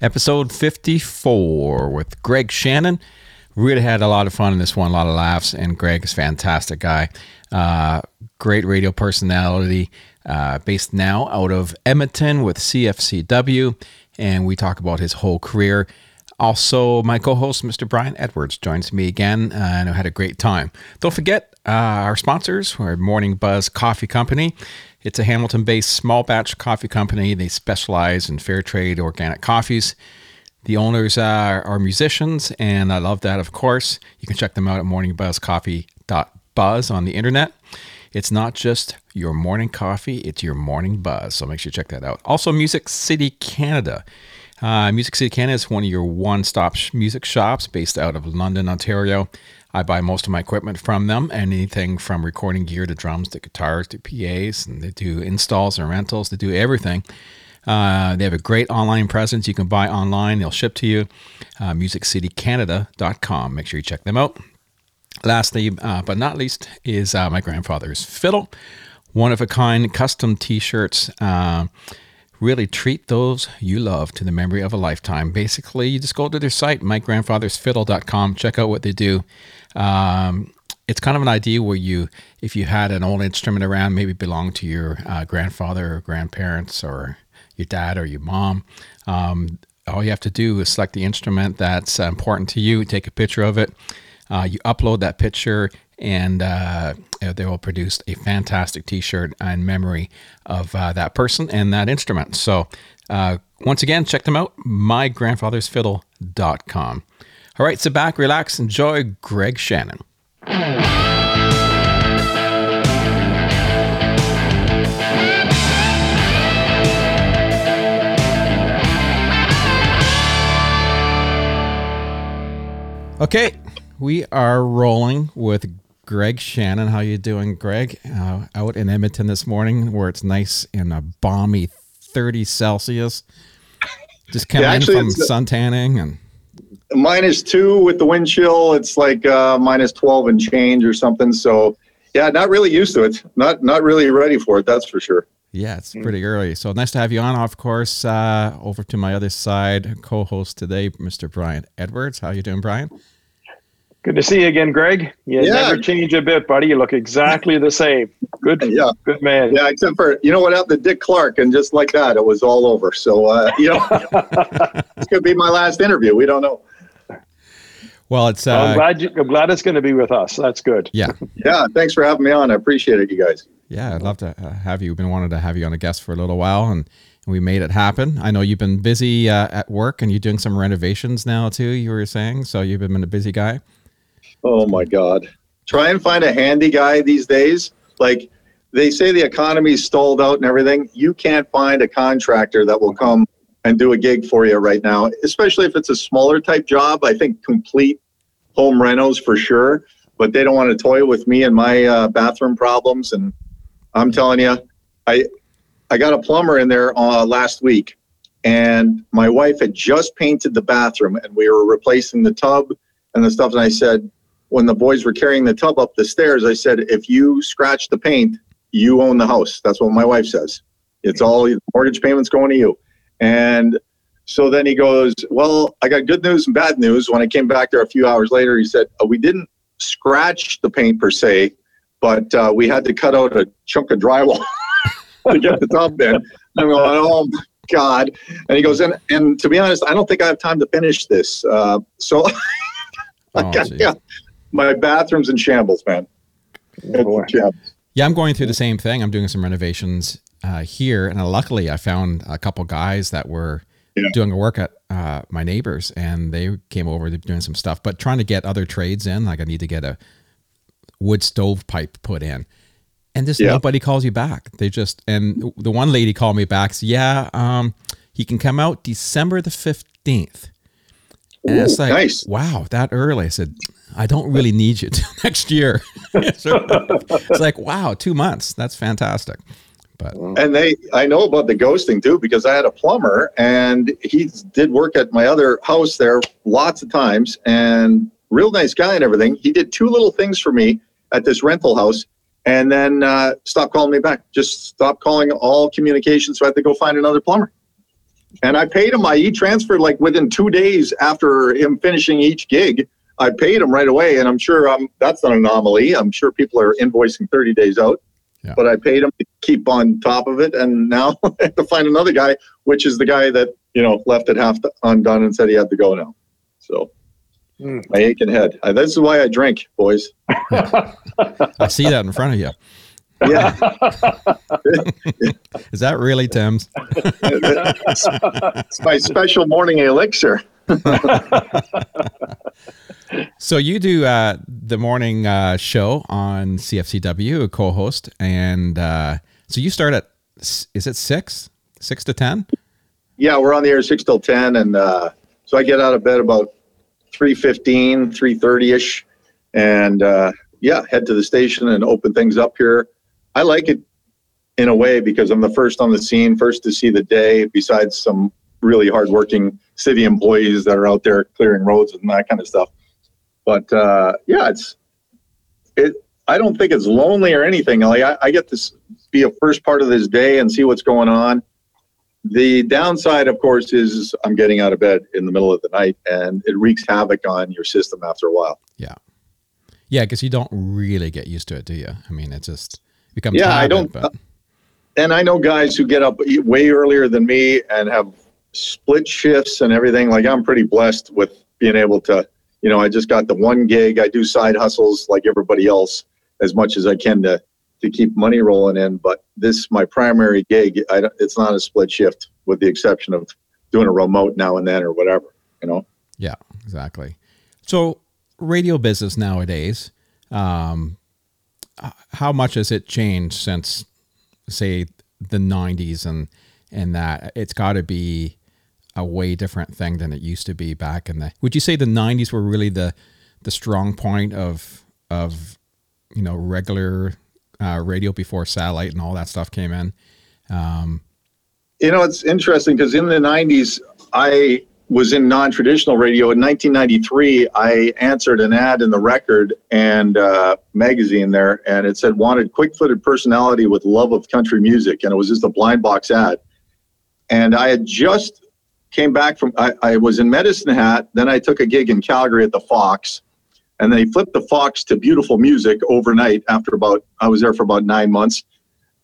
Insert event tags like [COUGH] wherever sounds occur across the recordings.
episode 54 with Greg Shannon. Really had a lot of fun in this one, a lot of laughs, and Greg is a fantastic guy. Uh, great radio personality, uh, based now out of Edmonton with CFCW, and we talk about his whole career. Also, my co host, Mr. Brian Edwards, joins me again, uh, and I had a great time. Don't forget uh, our sponsors, our Morning Buzz Coffee Company. It's a Hamilton based small batch coffee company. They specialize in fair trade organic coffees. The owners are, are musicians, and I love that, of course. You can check them out at morningbuzzcoffee.buzz on the internet. It's not just your morning coffee, it's your morning buzz. So make sure you check that out. Also, Music City Canada. Uh, music City Canada is one of your one stop sh- music shops based out of London, Ontario. I buy most of my equipment from them, anything from recording gear to drums to guitars to PAs, and they do installs and rentals. They do everything. Uh, they have a great online presence. You can buy online, they'll ship to you. Uh, MusicCityCanada.com. Make sure you check them out. Lastly, uh, but not least, is uh, my grandfather's fiddle. One of a kind custom t shirts. Uh, really treat those you love to the memory of a lifetime. Basically, you just go to their site, mygrandfathersfiddle.com, check out what they do. Um, it's kind of an idea where you, if you had an old instrument around, maybe belonged to your uh, grandfather or grandparents or your dad or your mom, um, all you have to do is select the instrument that's uh, important to you, take a picture of it. Uh, you upload that picture, and uh, they will produce a fantastic T-shirt in memory of uh, that person and that instrument. So, uh, once again, check them out. MyGrandfathersFiddle.com. All right, sit back, relax, enjoy Greg Shannon. Okay, we are rolling with Greg Shannon. How you doing, Greg? Uh, out in Edmonton this morning, where it's nice and a balmy 30 Celsius. Just coming Yeah, in from it's- sun tanning and minus two with the wind chill. It's like uh, minus twelve and change or something. So yeah, not really used to it. Not not really ready for it. That's for sure. yeah, it's pretty early. So nice to have you on. Of course, uh, over to my other side, co-host today, Mr. Brian Edwards. How you doing, Brian? Good to see you again, Greg. You Yeah. never change a bit, buddy. You look exactly the same. Good, [LAUGHS] Yeah, good man. yeah. Except for you know what happened to Dick Clark, and just like that, it was all over. So uh, you know, [LAUGHS] this could be my last interview. We don't know. Well, it's I'm uh, glad you, I'm glad it's going to be with us. That's good. yeah, [LAUGHS] Yeah, thanks for having me on. I appreciate it, you guys. yeah. I'd love to uh, have you. We've been wanting to have you on a guest for a little while, and we made it happen. I know you've been busy uh, at work, and you're doing some renovations now too. You were saying, so you've been a busy guy. Oh my God. Try and find a handy guy these days. Like they say the economy's stalled out and everything. You can't find a contractor that will come and do a gig for you right now, especially if it's a smaller type job. I think complete home renos for sure, but they don't want to toy with me and my uh, bathroom problems. And I'm telling you, I, I got a plumber in there uh, last week and my wife had just painted the bathroom and we were replacing the tub and the stuff. And I said, when the boys were carrying the tub up the stairs, I said, if you scratch the paint, you own the house. That's what my wife says. It's all mortgage payments going to you. And so then he goes, well, I got good news and bad news. When I came back there a few hours later, he said, oh, we didn't scratch the paint per se, but uh, we had to cut out a chunk of drywall [LAUGHS] to get the tub in. I'm going, oh my God. And he goes, and, and to be honest, I don't think I have time to finish this. Uh, so [LAUGHS] Oh, yeah, geez. yeah. My bathroom's in shambles, man. It's boy. in shambles. Yeah, I'm going through the same thing. I'm doing some renovations uh, here, and luckily, I found a couple guys that were Yeah. doing a work at uh, my neighbors, and they came over. They're doing some stuff, but trying to get other trades in. Like I need to get a wood stove pipe put in, and just Yeah. nobody calls you back. They just and the one lady called me back. Said, yeah, um, he can come out December the fifteenth. And it's like, nice. wow, that early. I said, I don't really need you [LAUGHS] till next year. [LAUGHS] So it's like, wow, two months. That's fantastic. But And they, I know about the ghosting too because I had a plumber and he did work at my other house there lots of times and real nice guy and everything. He did two little things for me at this rental house and then uh, stopped calling me back. Just stopped calling all communication. So I had to go find another plumber. And I paid him. I e transferred like within two days after him finishing each gig. I paid him right away, and I'm sure um, that's an anomaly. I'm sure people are invoicing 30 days out, Yeah. but I paid him to keep on top of it, and now [LAUGHS] I have to find another guy, which is the guy that you know left it half undone and said he had to go now. So Hmm. my aching head. Uh, this is why I drink, boys. [LAUGHS] [LAUGHS] I see that in front of you. Yeah, Is that really Tim's? it's, it's my special morning elixir. So you do uh, the morning uh, show on CFCW, a co-host, and uh, so you start at is it six, six to ten? Yeah, we're on the air six till ten, and uh, so I get out of bed about 3.15, 3.30 ish, and uh, yeah, head to the station and open things up here. I like it in a way because I'm the first on the scene, first to see the day. Besides some really hardworking city employees that are out there clearing roads and that kind of stuff. But uh, yeah, it's it. I don't think it's lonely or anything. Like I, I get to be a first part of this day and see what's going on. The downside, of course, is I'm getting out of bed in the middle of the night, and it wreaks havoc on your system after a while. Yeah, yeah, because you don't really get used to it, do you? I mean, it just becomes Yeah, I don't- But And I know guys who get up way earlier than me and have split shifts and everything. Like I'm pretty blessed with being able to, you know, I just got the one gig. I do side hustles like everybody else as much as I can to to keep money rolling in. But this my primary gig. I it's not a split shift, with the exception of doing a remote now and then or whatever. You know. yeah, exactly. So radio business nowadays, um, how much has it changed since, say, the '90s and and that it's got to be a way different thing than it used to be back in the. Would you say the '90s were really the the strong point of of you know regular uh, radio before satellite and all that stuff came in? Um, You know, it's interesting because in the 90s, I was in non traditional radio. In 1993, I answered an ad in the record and uh, magazine there, and it said, wanted quick footed personality with love of country music. And it was just a blind box ad. And I had just came back from, I, I was in Medicine Hat. Then I took a gig in Calgary at the Fox. And they flipped the Fox to beautiful music overnight after about, I was there for about nine months.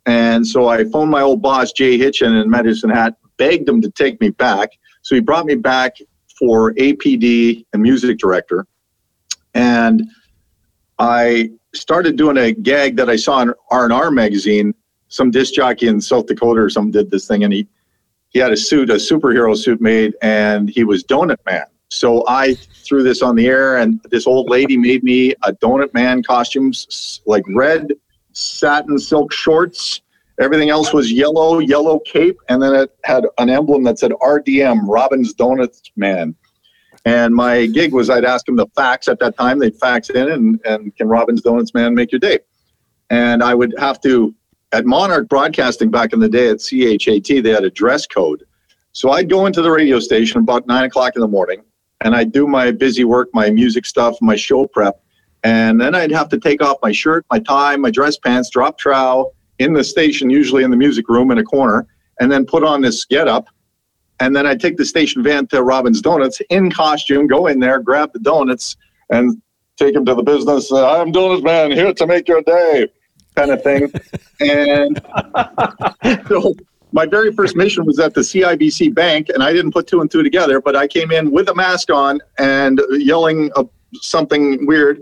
And so I phoned my old boss, Jay Hitchin in Medicine Hat, begged him to take me back. So he brought me back for APD and music director. And I started doing a gag that I saw in R&R magazine. Some disc jockey in South Dakota or something did this thing, and he he had a suit, a superhero suit made, and he was Donut Man. So I threw this on the air, and this old lady made me a Donut Man costumes, s- like red satin silk shorts. Everything else was yellow, yellow cape, and then it had an emblem that said RDM, Robin's Donuts Man. And my gig was I'd ask them the fax at that time. They'd fax in and, and can Robin's Donuts Man make your day? And I would have to, at Monarch Broadcasting back in the day at CHAT, they had a dress code. So I'd go into the radio station about nine o'clock in the morning and I'd do my busy work, my music stuff, my show prep. And then I'd have to take off my shirt, my tie, my dress pants, drop trowel in the station, usually in the music room in a corner, and then put on this get up. And then I'd take the station van to Robin's Donuts in costume, go in there, grab the donuts, and take them to the business. Uh, I'm Donut Man, here to make your day, kind of thing. and so my very first mission was at the CIBC Bank, and I didn't put two and two together, but I came in with a mask on and yelling something weird.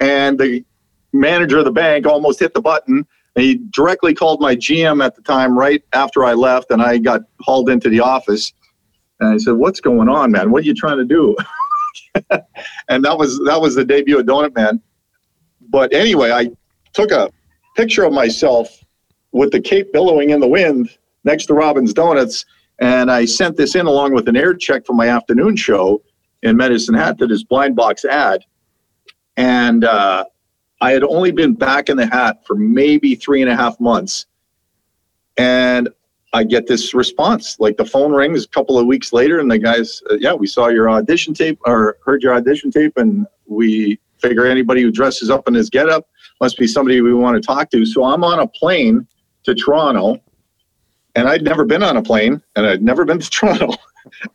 And the manager of the bank almost hit the button. He directly called my GM at the time right after I left, and I got hauled into the office. And I said, "What's going on, man? What are you trying to do?" [LAUGHS] and that was that was the debut of Donut Man. But anyway, I took a picture of myself with the cape billowing in the wind next to Robin's Donuts, and I sent this in along with an air check for my afternoon show in Medicine Hat that is blind box ad. And uh, I had only been back in the hat for maybe three and a half months. And I get this response like the phone rings a couple of weeks later, and the guys, uh, yeah, we saw your audition tape or heard your audition tape, and we figure anybody who dresses up in his getup must be somebody we want to talk to. So I'm on a plane to Toronto and I'd never been on a plane, and I'd never been to [LAUGHS] Toronto.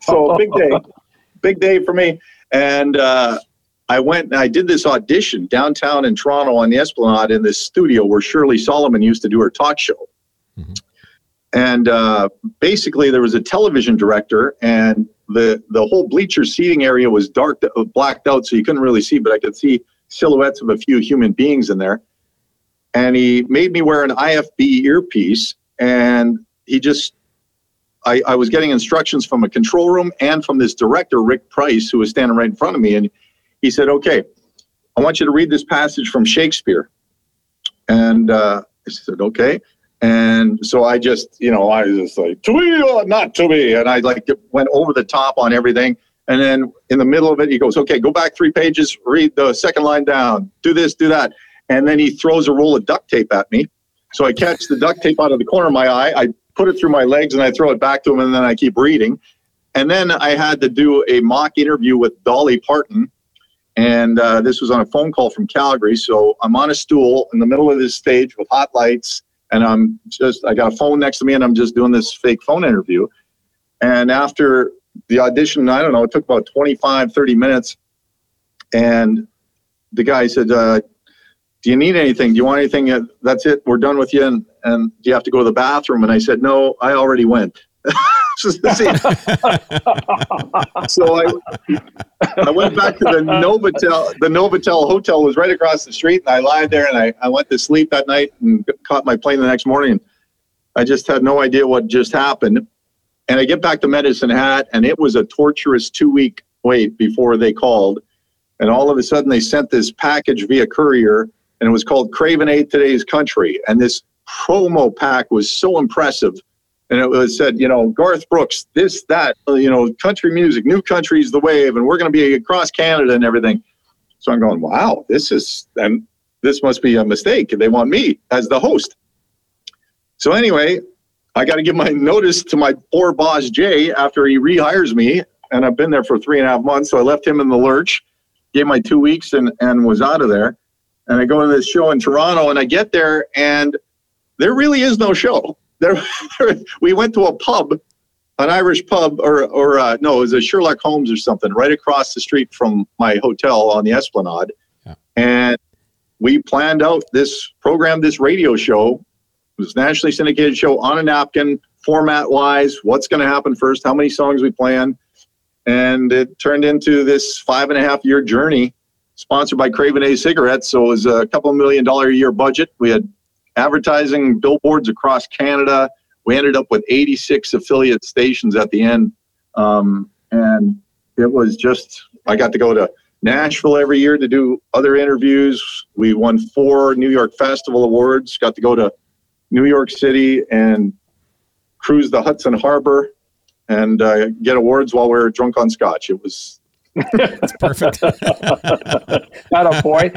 so big day, [LAUGHS] big day for me. And uh, I went and I did this audition downtown in Toronto on the Esplanade in this studio where Shirley Solomon used to do her talk show. Mm-hmm. And uh, basically, there was a television director, and the the whole bleacher seating area was dark, uh, blacked out, so you couldn't really see, but I could see silhouettes of a few human beings in there. And he made me wear an IFB earpiece, and he just I, I was getting instructions from a control room and from this director, Rick Price, who was standing right in front of me. And he said, Okay, I want you to read this passage from Shakespeare. And uh, I said, Okay. And so I just, you know, I was just like, to be or not to be. And I like went over the top on everything. And then in the middle of it, he goes, okay, go back three pages, read the second line down, do this, do that. And then he throws a roll of duct tape at me. So I catch the duct tape out of the corner of my eye. I put it through my legs and I throw it back to him and then I keep reading. And then I had to do a mock interview with Dolly Parton. And uh, this was on a phone call from Calgary. So I'm on a stool in the middle of this stage with hot lights. And I'm just, I got a phone next to me and I'm just doing this fake phone interview. And after the audition, I don't know, it took about 25, 30 minutes. And the guy said, uh, do you need anything? Do you want anything? That's it. We're done with you. And, and do you have to go to the bathroom? And I said, no, I already went. [LAUGHS] so I, I went back to the Novotel. The Novotel hotel was right across the street, and I lied there, and I, I went to sleep that night and caught my plane the next morning. I just had no idea what just happened. And I get back to Medicine Hat, and it was a torturous two week wait before they called. And all of a sudden, they sent this package via courier and it was called Craven A Today's Country. And this promo pack was so impressive. And it was said, you know, Garth Brooks, this, that, uh, you know, country music, new country's the wave, and we're going to be across Canada and everything. So I'm going, wow, this is, and this must be a mistake. They want me as the host. So anyway, I got to give my notice to my poor boss, Jay, after he rehires me. And I've been there for three and a half months. So I left him in the lurch, gave my two weeks, and, and was out of there and I go to this show in Toronto, and I get there, and there really is no show. There, [LAUGHS] we went to a pub, an Irish pub, or or uh, no, it was a Sherlock Holmes or something, right across the street from my hotel on the Esplanade, yeah. and we planned out this program, this radio show. It was nationally syndicated show on a napkin, format wise. What's going to happen first? How many songs we plan? And it turned into this five and a half year journey sponsored by Craven A Cigarettes. So it was a couple million dollar a year budget. We had advertising billboards across Canada. We ended up with 86 affiliate stations at the end. Um, and it was just, I got to go to Nashville every year to do other interviews. We won four New York Festival Awards, got to go to New York City and cruise the Hudson Harbor and uh, get awards while we were drunk on scotch. It was that's perfect. [LAUGHS] Not a point.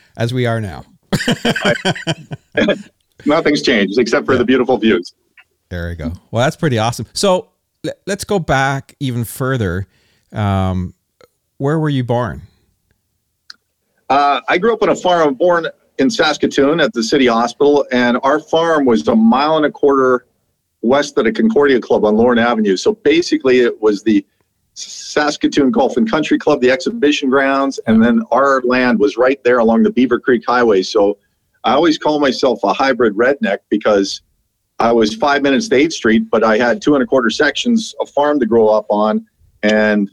[LAUGHS] As we are now. [LAUGHS] Nothing's changed except for yeah. the beautiful views. There we go. Well, that's pretty awesome. So let's go back even further. Um, where were you born? Uh, I grew up on a farm. born in Saskatoon at the city hospital, and our farm was a mile and a quarter west of the Concordia Club on Lorne Avenue. So basically, it was the Saskatoon Golf and Country Club, the exhibition grounds, and then our land was right there along the Beaver Creek Highway. So I always call myself a hybrid redneck because I was five minutes to 8th Street, but I had two and a quarter sections of farm to grow up on. And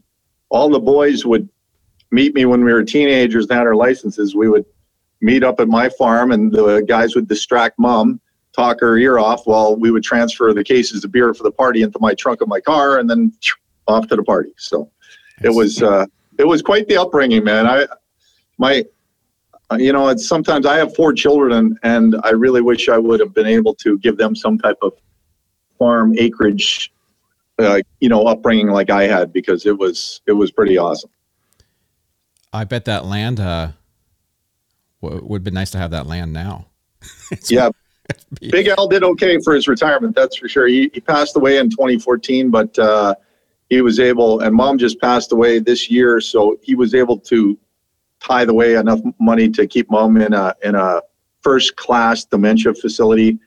all the boys would meet me when we were teenagers and had our licenses. We would meet up at my farm, and the guys would distract mom, talk her ear off while we would transfer the cases of beer for the party into my trunk of my car, and then off to the party. So it was uh, it was quite the upbringing, man. I my uh, you know it's sometimes I have four children and, and I really wish I would have been able to give them some type of farm acreage uh, you know upbringing like I had because it was it was pretty awesome. I bet that land uh, w- would be nice to have that land now. [LAUGHS] yeah. [LAUGHS] Big Al did okay for his retirement, that's for sure. He, he passed away in 2014, but uh, he was able, and mom just passed away this year, so he was able to tie away enough money to keep mom in a in a first class dementia facility.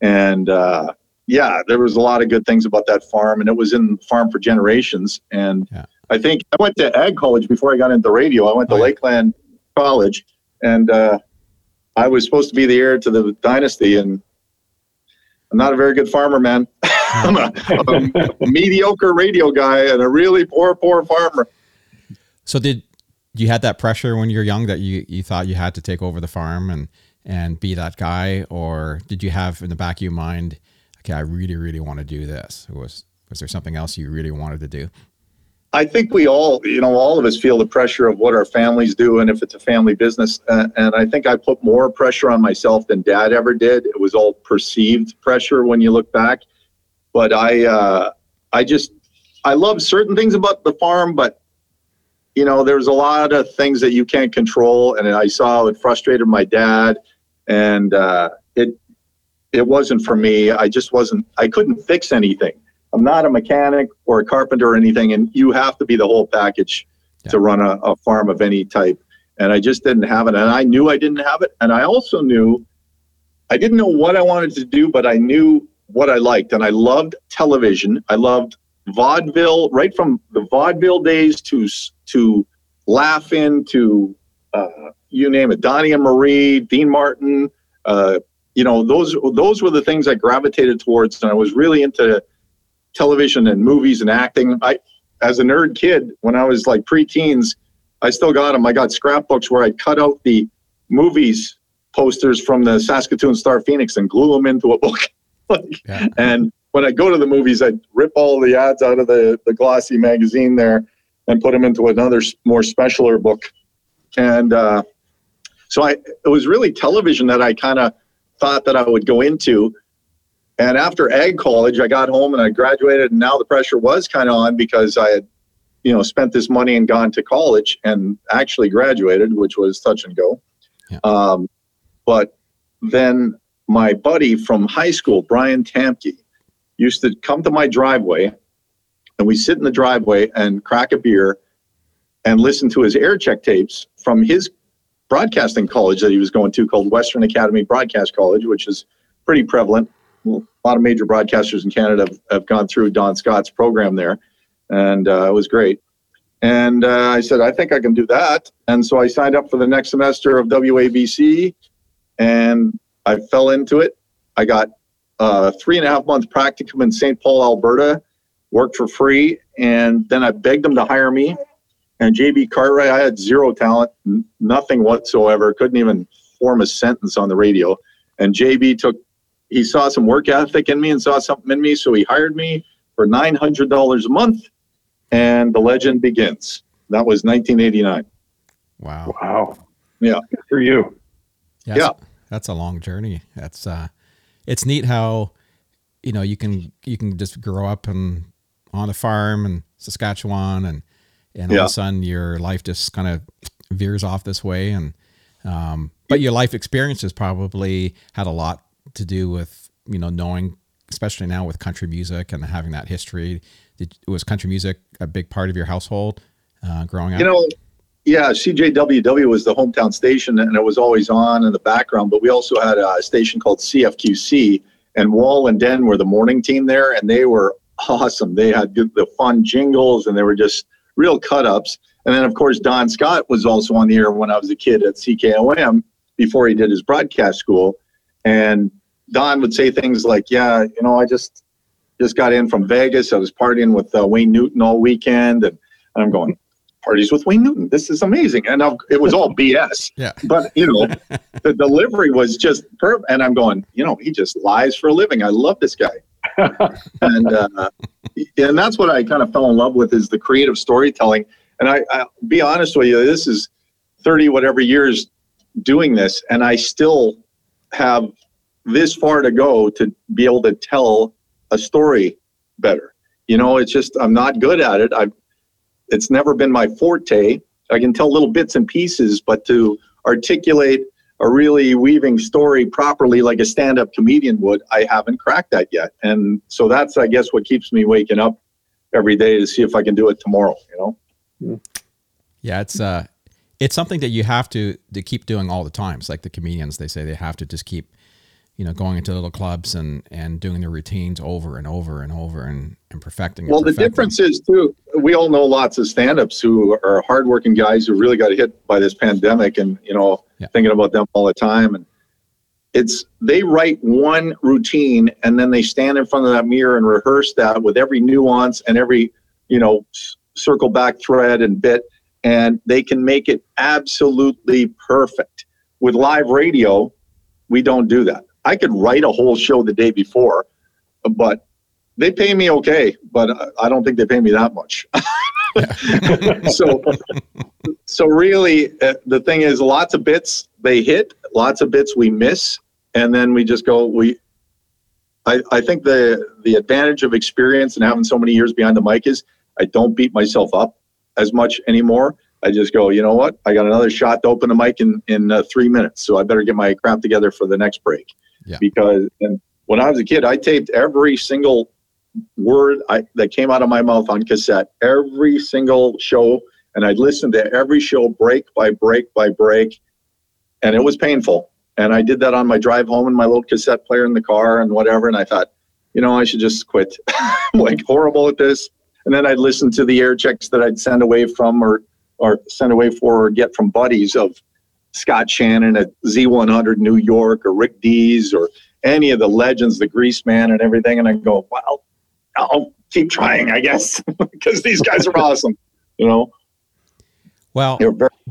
And uh, yeah, there was a lot of good things about that farm, and it was in farm for generations. And Yeah. I think I went to ag college before I got into radio. I went to Oh, yeah. Lakeland College, and uh, I was supposed to be the heir to the dynasty, and I'm not a very good farmer, man. [LAUGHS] I'm a, I'm a mediocre radio guy and a really poor, poor farmer. So did you had that pressure when you were young that you you thought you had to take over the farm and and be that guy, or did you have in the back of your mind, okay, I really really want to do this? Was was there something else you really wanted to do? I think we all, you know, all of us feel the pressure of what our families do, and if it's a family business. Uh, and I think I put more pressure on myself than Dad ever did. It was all perceived pressure when you look back. But I, uh, I just, I love certain things about the farm, but you know, there's a lot of things that you can't control, and I saw it frustrated my dad, and uh, it, it wasn't for me. I just wasn't. I couldn't fix anything. I'm not a mechanic or a carpenter or anything, and you have to be the whole package to run a, a farm of any type. And I just didn't have it, and I knew I didn't have it, and I also knew I didn't know what I wanted to do, but I knew what I liked, and I loved television. I loved vaudeville, right from the vaudeville days to to Laugh-In to uh, you name it, Donnie and Marie, Dean Martin. Uh, you know, those those were the things I gravitated towards, and I was really into television and movies and acting. I, as a nerd kid, when I was like pre-teens, I still got them. I got scrapbooks where I cut out the movies posters from the Saskatoon Star Phoenix and glue them into a book. [LAUGHS] like, [LAUGHS] Yeah. and when I go to the movies, I'd rip all the ads out of the, the glossy magazine there and put them into another more specialer book. And uh, so I, it was really television that I kind of thought that I would go into. And after ag college, I got home and I graduated, and now the pressure was kind of on because I had, you know, spent this money and gone to college and actually graduated, which was touch and go. Yeah. Um, but then my buddy from high school, Brian Tamke, used to come to my driveway, and we sit in the driveway and crack a beer and listen to his air check tapes from his broadcasting college that he was going to called Western Academy Broadcast College, which is pretty prevalent. A lot of major broadcasters in Canada have, have gone through Don Scott's program there, and uh, it was great. And uh, I said, I think I can do that. And so I signed up for the next semester of WABC, and I fell into it. I got a three and a half month practicum in St. Paul, Alberta, worked for free, and then I begged them to hire me. And JB Cartwright, I had zero talent, n- nothing whatsoever, couldn't even form a sentence on the radio. And JB took, he saw some work ethic in me and saw something in me, so he hired me for $900 a month, and the legend begins. That was 1989. Wow. Wow. Yeah. Good for you. Yeah, Yeah. That's, a long journey. That's uh, it's neat how, you know, you can you can just grow up and on a farm in Saskatchewan, and and all Yeah. of a sudden your life just kind of veers off this way, and um, but your life experiences probably had a lot to do with you know knowing, especially now with country music and having that history. Did, was country music a big part of your household uh, growing up? You know, yeah, CJWW was the hometown station, and it was always on in the background. But we also had a station called CFQC, and Wall and Den were the morning team there, and they were awesome. They had the fun jingles, and they were just real cut ups. And then, of course, Don Scott was also on the air when I was a kid at CKOM before he did his broadcast school. And Don would say things like, "Yeah, you know, I just just got in from Vegas. I was partying with uh, Wayne Newton all weekend," and, and I'm going, "Parties with Wayne Newton? This is amazing!" And I'll, it was all [LAUGHS] BS. Yeah. But you know, [LAUGHS] the delivery was just perfect. And I'm going, you know, he just lies for a living. I love this guy. [LAUGHS] and uh, and that's what I kind of fell in love with is the creative storytelling. And I, I'll be honest with you, this is 30 whatever years doing this, and I still have this far to go to be able to tell a story better. You know, it's just I'm not good at it. I've it's never been my forte. I can tell little bits and pieces, but to articulate a really weaving story properly like a stand-up comedian would, I haven't cracked that yet. And so that's I guess what keeps me waking up every day to see if I can do it tomorrow, you know. Yeah, it's uh it's something that you have to to keep doing all the time. It's like the comedians they say they have to just keep you know, going into little clubs and and doing the routines over and over and over and and perfecting. Well, and the difference is too. We all know lots of stand-ups who are hardworking guys who really got hit by this pandemic, and you know, Yeah. thinking about them all the time. And it's they write one routine, and then they stand in front of that mirror and rehearse that with every nuance and every you know s- circle back thread and bit, and they can make it absolutely perfect. With live radio, we don't do that. I could write a whole show the day before, but they pay me okay, but I- don't think they pay me that much. [LAUGHS] so, so really, uh, the thing is, lots of bits they hit, lots of bits we miss, and then we just go. We, I, I think the the advantage of experience and having so many years behind the mic is I don't beat myself up as much anymore. I just go, you know what? I got another shot to open the mic in in uh, three minutes, so I better get my crap together for the next break. Yeah. Because when I was a kid, I taped every single word I, that came out of my mouth on cassette, every single show, and I'd listen to every show break by break by break, and it was painful. And I did that on my drive home in my little cassette player in the car and whatever. And I thought, you know, I should just quit. [LAUGHS] Like horrible at this. And then I'd listen to the air checks that I'd send away from or or send away for or get from buddies of Scott Shannon at Z100 New York or Rick Dees or any of the legends, the Grease Man and everything. And I go, well, I'll keep trying, I guess, [LAUGHS] because these guys are awesome. You know, Well,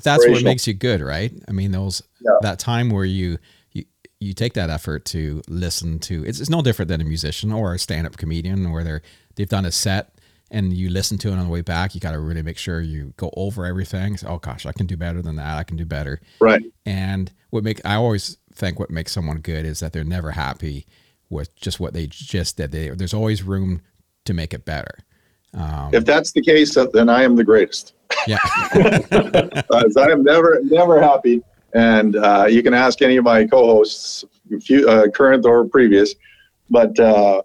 that's what makes you good, right? I mean, those Yeah. that time where you you you take that effort to listen to. It's, it's no different than a musician or a stand-up comedian where they're they've done a set and you listen to it on the way back. You got to really make sure you go over everything. So, oh gosh, I can do better than that. I can do better. right. And what make I always think what makes someone good is that they're never happy with just what they just did. They, there's always room to make it better. Um, If that's the case, uh, then I am the greatest. yeah. [LAUGHS] I am never, never happy. And uh, you can ask any of my co-hosts, few, uh, current or previous. But uh,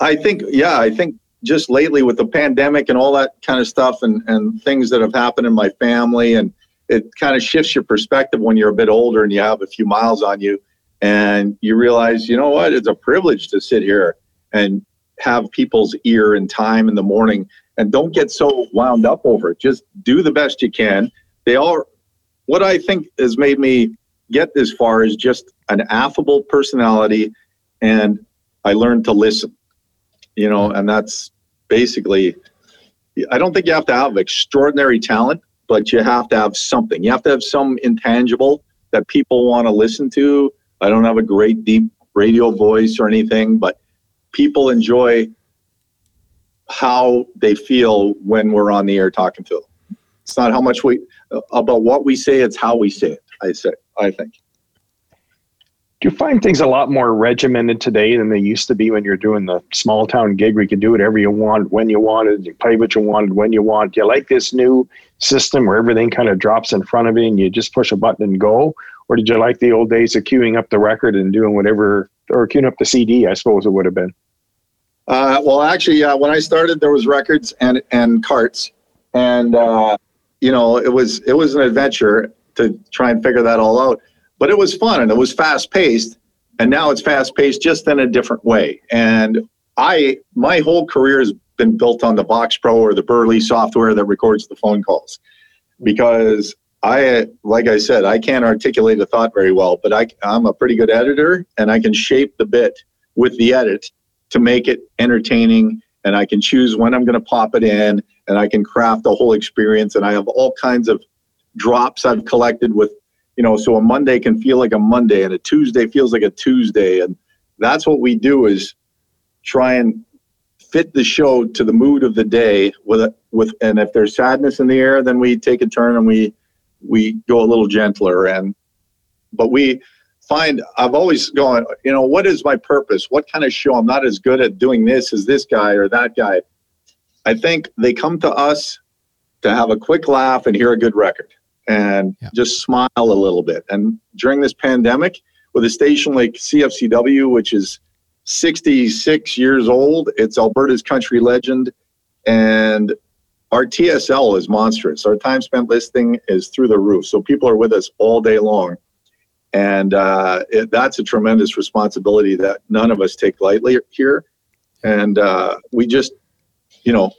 I think, yeah, I think just lately with the pandemic and all that kind of stuff, and and things that have happened in my family, and it kind of shifts your perspective when you're a bit older and you have a few miles on you, and you realize, you know what, it's a privilege to sit here and have people's ear and time in the morning and don't get so wound up over it. Just do the best you can. They all, what I think has made me get this far is just an affable personality, and I learned to listen. You know, and that's basically. I don't think you have to have extraordinary talent, but you have to have something. You have to have some intangible that people want to listen to. I don't have a great deep radio voice or anything, but people enjoy how they feel when we're on the air talking to them. It's not how much we about what we say; it's how we say it. I say, I think. Do you find things a lot more regimented today than they used to be when you're doing the small town gig where you could do whatever you want, when you wanted, you play what you wanted, when you want? Do you like this new system where everything kind of drops in front of you and you just push a button and go? Or did you like the old days of queuing up the record and doing whatever, or queuing up the CD, I suppose it would have been? Uh, well, actually, uh, when I started, there was records and and carts, and uh, you know, it was it was an adventure to try and figure that all out. But it was fun and it was fast paced, and now it's fast paced just in a different way. And I my whole career has been built on the Vox Pro or the Burli software that records the phone calls, because I like I said I can't articulate a thought very well, but I I'm a pretty good editor and I can shape the bit with the edit to make it entertaining and I can choose when I'm going to pop it in and I can craft a whole experience and I have all kinds of drops I've collected with you know so a Monday can feel like a Monday and a Tuesday feels like a Tuesday and that's what we do is try and fit the show to the mood of the day with a, with and if there's sadness in the air then we take a turn and we we go a little gentler and but we find I've always gone, you know, what is my purpose? What kind of show? I'm not as good at doing this as this guy or that guy. I think they come to us to have a quick laugh and hear a good record and Yeah. just smile a little bit. And during this pandemic, with a station like CFCW, which is 66 years old, it's Alberta's country legend, and our TSL is monstrous. Our time spent listening is through the roof. So people are with us all day long and uh, it, that's a tremendous responsibility that none of us take lightly here. And uh, we just, you know,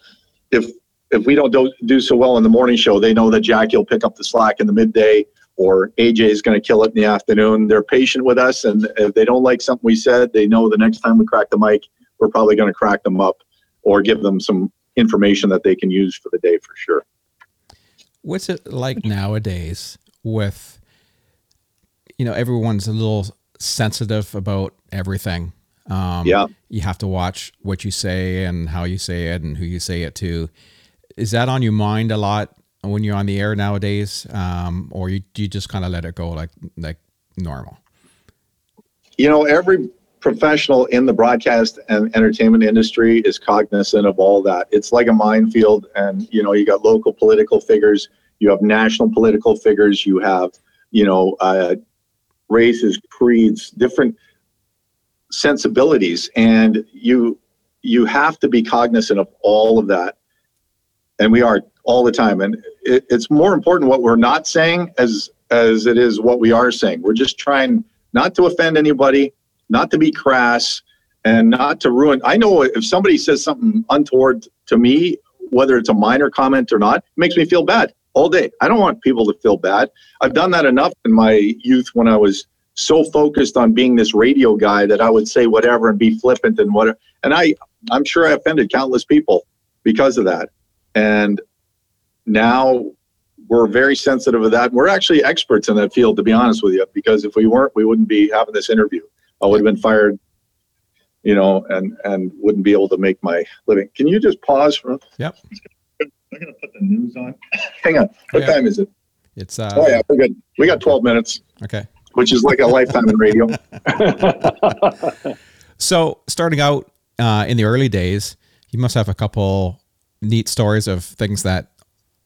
if if we don't do, do so well in the morning show, they know that Jackie will pick up the slack in the midday, or AJ is going to kill it in the afternoon. They're patient with us, and if they don't like something we said, they know the next time we crack the mic, we're probably going to crack them up or give them some information that they can use for the day for sure. What's it like nowadays with, you know, everyone's a little sensitive about everything. Um, yeah. You have to watch what you say and how you say it and who you say it to. Is that on your mind a lot when you're on the air nowadays, um, or you, do you just kind of let it go like like normal? You know, every professional in the broadcast and entertainment industry is cognizant of all that. It's like a minefield, and you know, you got local political figures, you have national political figures, you have you know uh, races, creeds, different sensibilities, and you you have to be cognizant of all of that, and we are all the time. And it, it's more important what we're not saying as as it is what we are saying. We're just trying not to offend anybody not to be crass and not to ruin. I know if somebody says something untoward to me, whether it's a minor comment or not, makes me feel bad all day. I don't want people to feel bad. I've done that enough in my youth when I was so focused on being this radio guy that I would say whatever and be flippant and whatever. And I, I'm sure I offended countless people because of that. And now we're very sensitive of that. We're actually experts in that field, to be honest with you, because if we weren't, we wouldn't be having this interview. I would have been fired, you know, and and wouldn't be able to make my living. Can you just pause for? Yep. I'm gonna put the news on. Hang on. What Yeah. time is it? It's uh, Oh yeah, we're good. We got 12 minutes, okay. which is like a lifetime in radio. [LAUGHS] So starting out uh, in the early days, you must have a couple neat stories of things that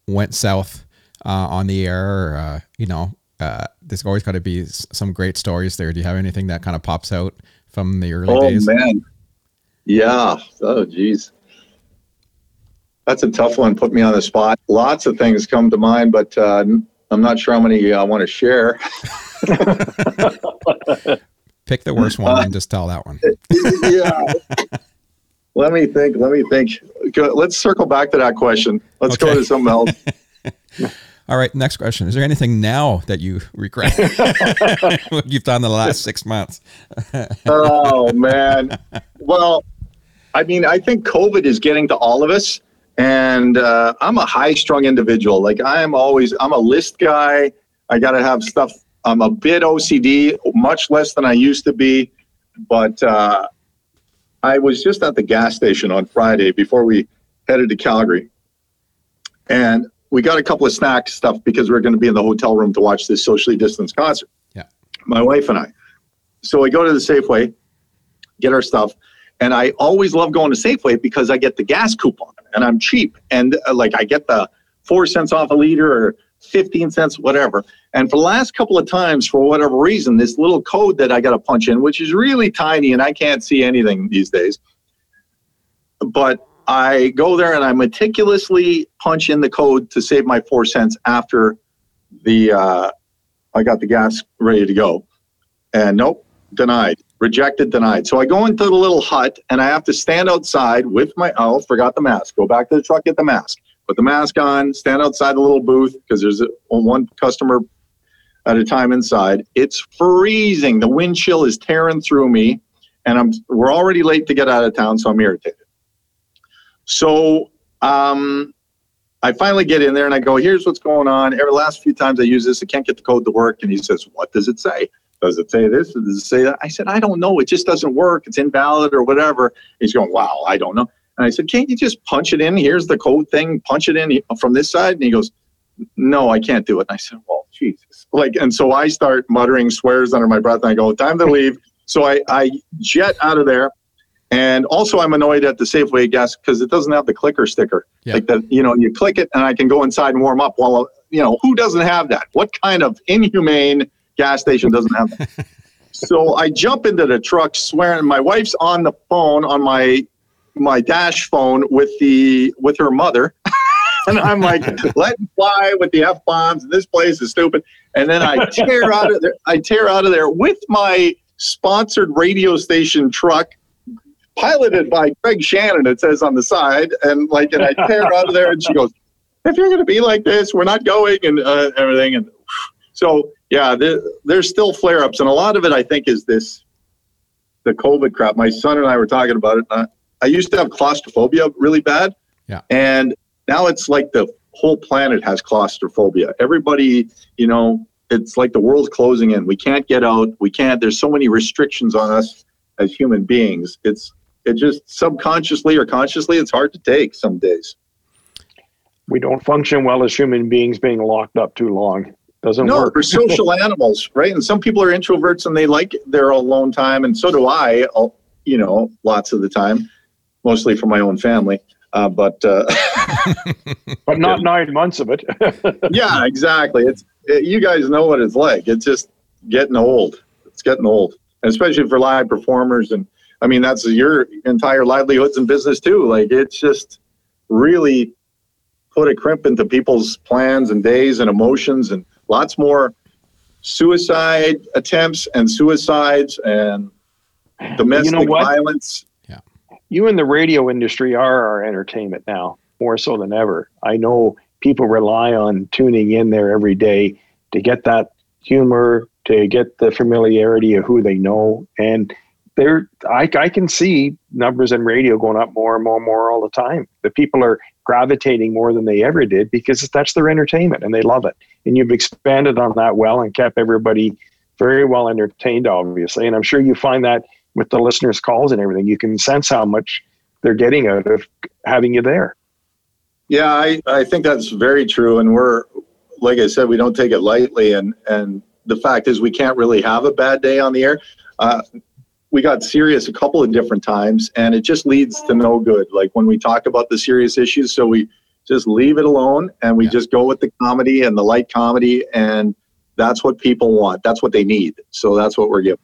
went south uh, on the air. Uh, you know, uh, there's always got to be some great stories there. Do you have anything that kind of pops out from the early Oh days? Oh man. Yeah. Oh geez. That's a tough one. Put me on the spot. Lots of things come to mind, but uh, I'm not sure how many I want to share. [LAUGHS] Pick the worst one and just tell that one. [LAUGHS] yeah. Let me think. Let me think. Let's circle back to that question. Let's go to something else. [LAUGHS] All right, next question. Is there anything now that you regret what [LAUGHS] you've done in the last six months? oh [LAUGHS] man. Well, I mean, I think COVID is getting to all of us, and uh, I'm a high-strung individual. Like I am always, I'm a list guy. I got to have stuff. I'm a bit OCD, much less than I used to be, but uh, I was just at the gas station on Friday before we headed to Calgary, and we got a couple of snack stuff because we are going to be in the hotel room to watch this socially distanced concert. Yeah. My wife and I. So we go to the Safeway, get our stuff, and I always love going to Safeway because I get the gas coupon and I'm cheap and uh, like I get the four cents off a liter or 15 cents, whatever. And for the last couple of times, for whatever reason, this little code that I got to punch in, which is really tiny and I can't see anything these days, but I go there and I meticulously punch in the code to save my four cents after the uh, I got the gas ready to go. And nope, denied, rejected, denied. So I go into the little hut and I have to stand outside with my oh, forgot the mask. Go back to the truck, get the mask, put the mask on, stand outside the little booth because there's a, one customer at a time inside. It's freezing. The wind chill is tearing through me, and I'm we're already late to get out of town, so I'm irritated. So um, I finally get in there and I go, here's what's going on. Every last few times I use this, I can't get the code to work. And he says, what does it say? Does it say this? Does it say that? I said, I don't know. It just doesn't work. It's invalid or whatever. He's going, wow, I don't know. And I said, can't you just punch it in? Here's the code thing. Punch it in from this side. And he goes, no, I can't do it. And I said, well, Jesus. Like, and so I start muttering swears under my breath. And I go, time to leave. So I, I jet out of there. And also, I'm annoyed at the Safeway gas because it doesn't have the clicker sticker. Yeah. Like that, you know, you click it and I can go inside and warm up. While you know, who doesn't have that? What kind of inhumane gas station doesn't have that? [LAUGHS] so I jump into the truck, swearing. My wife's on the phone on my my dash phone with the with her mother. [LAUGHS] and I'm like, let fly with the f bombs. This place is stupid. And then I tear out of there. I tear out of there with my sponsored radio station truck, piloted by Greg Shannon. It says on the side, and like, and I tear out of there, and she goes, "If you're going to be like this, we're not going," and uh, everything. And so, yeah, there, there's still flare ups, and a lot of it, I think, is this the COVID crap. My son and I were talking about it. I, I used to have claustrophobia really bad. Yeah. And now it's like the whole planet has claustrophobia. Everybody, you know, it's like the world's closing in. We can't get out. We can't. There's so many restrictions on us as human beings. It's it just subconsciously or consciously, it's hard to take some days. We don't function well as human beings being locked up too long. Doesn't no, work. we're social [LAUGHS] animals, right? And some people are introverts and they like their alone time, and so do I. You know, lots of the time, mostly for my own family. Uh, but uh, [LAUGHS] but not nine months of it. [LAUGHS] yeah, exactly. It's it, you guys know what it's like. It's just getting old. It's getting old, and especially for live performers. And I mean, that's your entire livelihoods and business too. Like it's just really put a crimp into people's plans and days and emotions, and lots more suicide attempts and suicides and domestic you know violence you in the radio industry are our entertainment now more so than ever. I know people rely on tuning in there every day to get that humor, to get the familiarity of who they know. And there, I, I can see numbers in radio going up more and more and more all the time. The people are gravitating more than they ever did because that's their entertainment and they love it. And you've expanded on that well and kept everybody very well entertained, obviously. And I'm sure you find that with the listeners' calls and everything. You can sense how much they're getting out of having you there. Yeah, I, I think that's very true. And we're, like I said, we don't take it lightly. And, and the fact is, we can't really have a bad day on the air. Uh, we got serious a couple of different times, and it just leads to no good. Like when we talk about the serious issues, so we just leave it alone and we yeah. just go with the comedy and the light comedy, and that's what people want. That's what they need. So that's what we're giving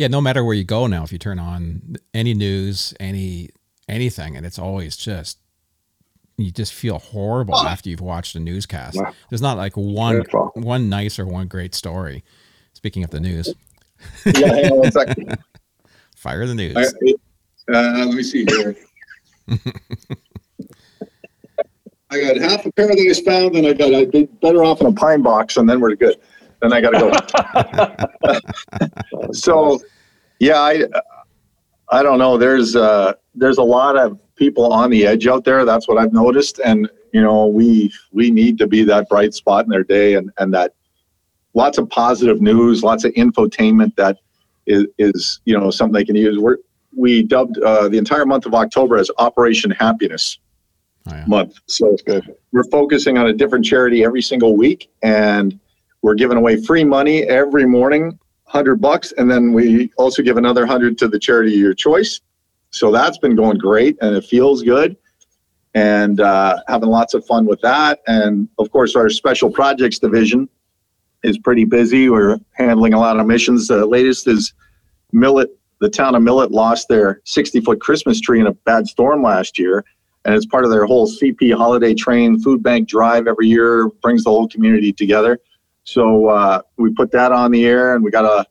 yeah, no matter where you go now, if you turn on any news, any anything, and it's always just you just feel horrible oh. after you've watched a newscast. Wow. There's not like one Beautiful. one nice or one great story. Speaking of the news. yeah, hang on one second. [LAUGHS] Fire the news. Uh, let me see here. [LAUGHS] I got half a paradise found, and I got I'd be better off in a pine box, and then we're good then I got to go. [LAUGHS] so, yeah, I, I don't know. There's uh, there's a lot of people on the edge out there. That's what I've noticed, and you know, we we need to be that bright spot in their day, and and that lots of positive news, lots of infotainment that is, is you know something they can use. We're we dubbed uh, the entire month of October as Operation Happiness oh, yeah. month. So we're focusing on a different charity every single week, and we're giving away free money every morning, hundred bucks, and then we also give another hundred to the charity of your choice. So that's been going great, and it feels good, and uh, having lots of fun with that. And of course, our special projects division is pretty busy. We're handling a lot of missions. The latest is Millet. The town of Millet lost their 60 foot Christmas tree in a bad storm last year. And it's part of their whole CP holiday train food bank drive every year, brings the whole community together. So uh, we put that on the air, and we got a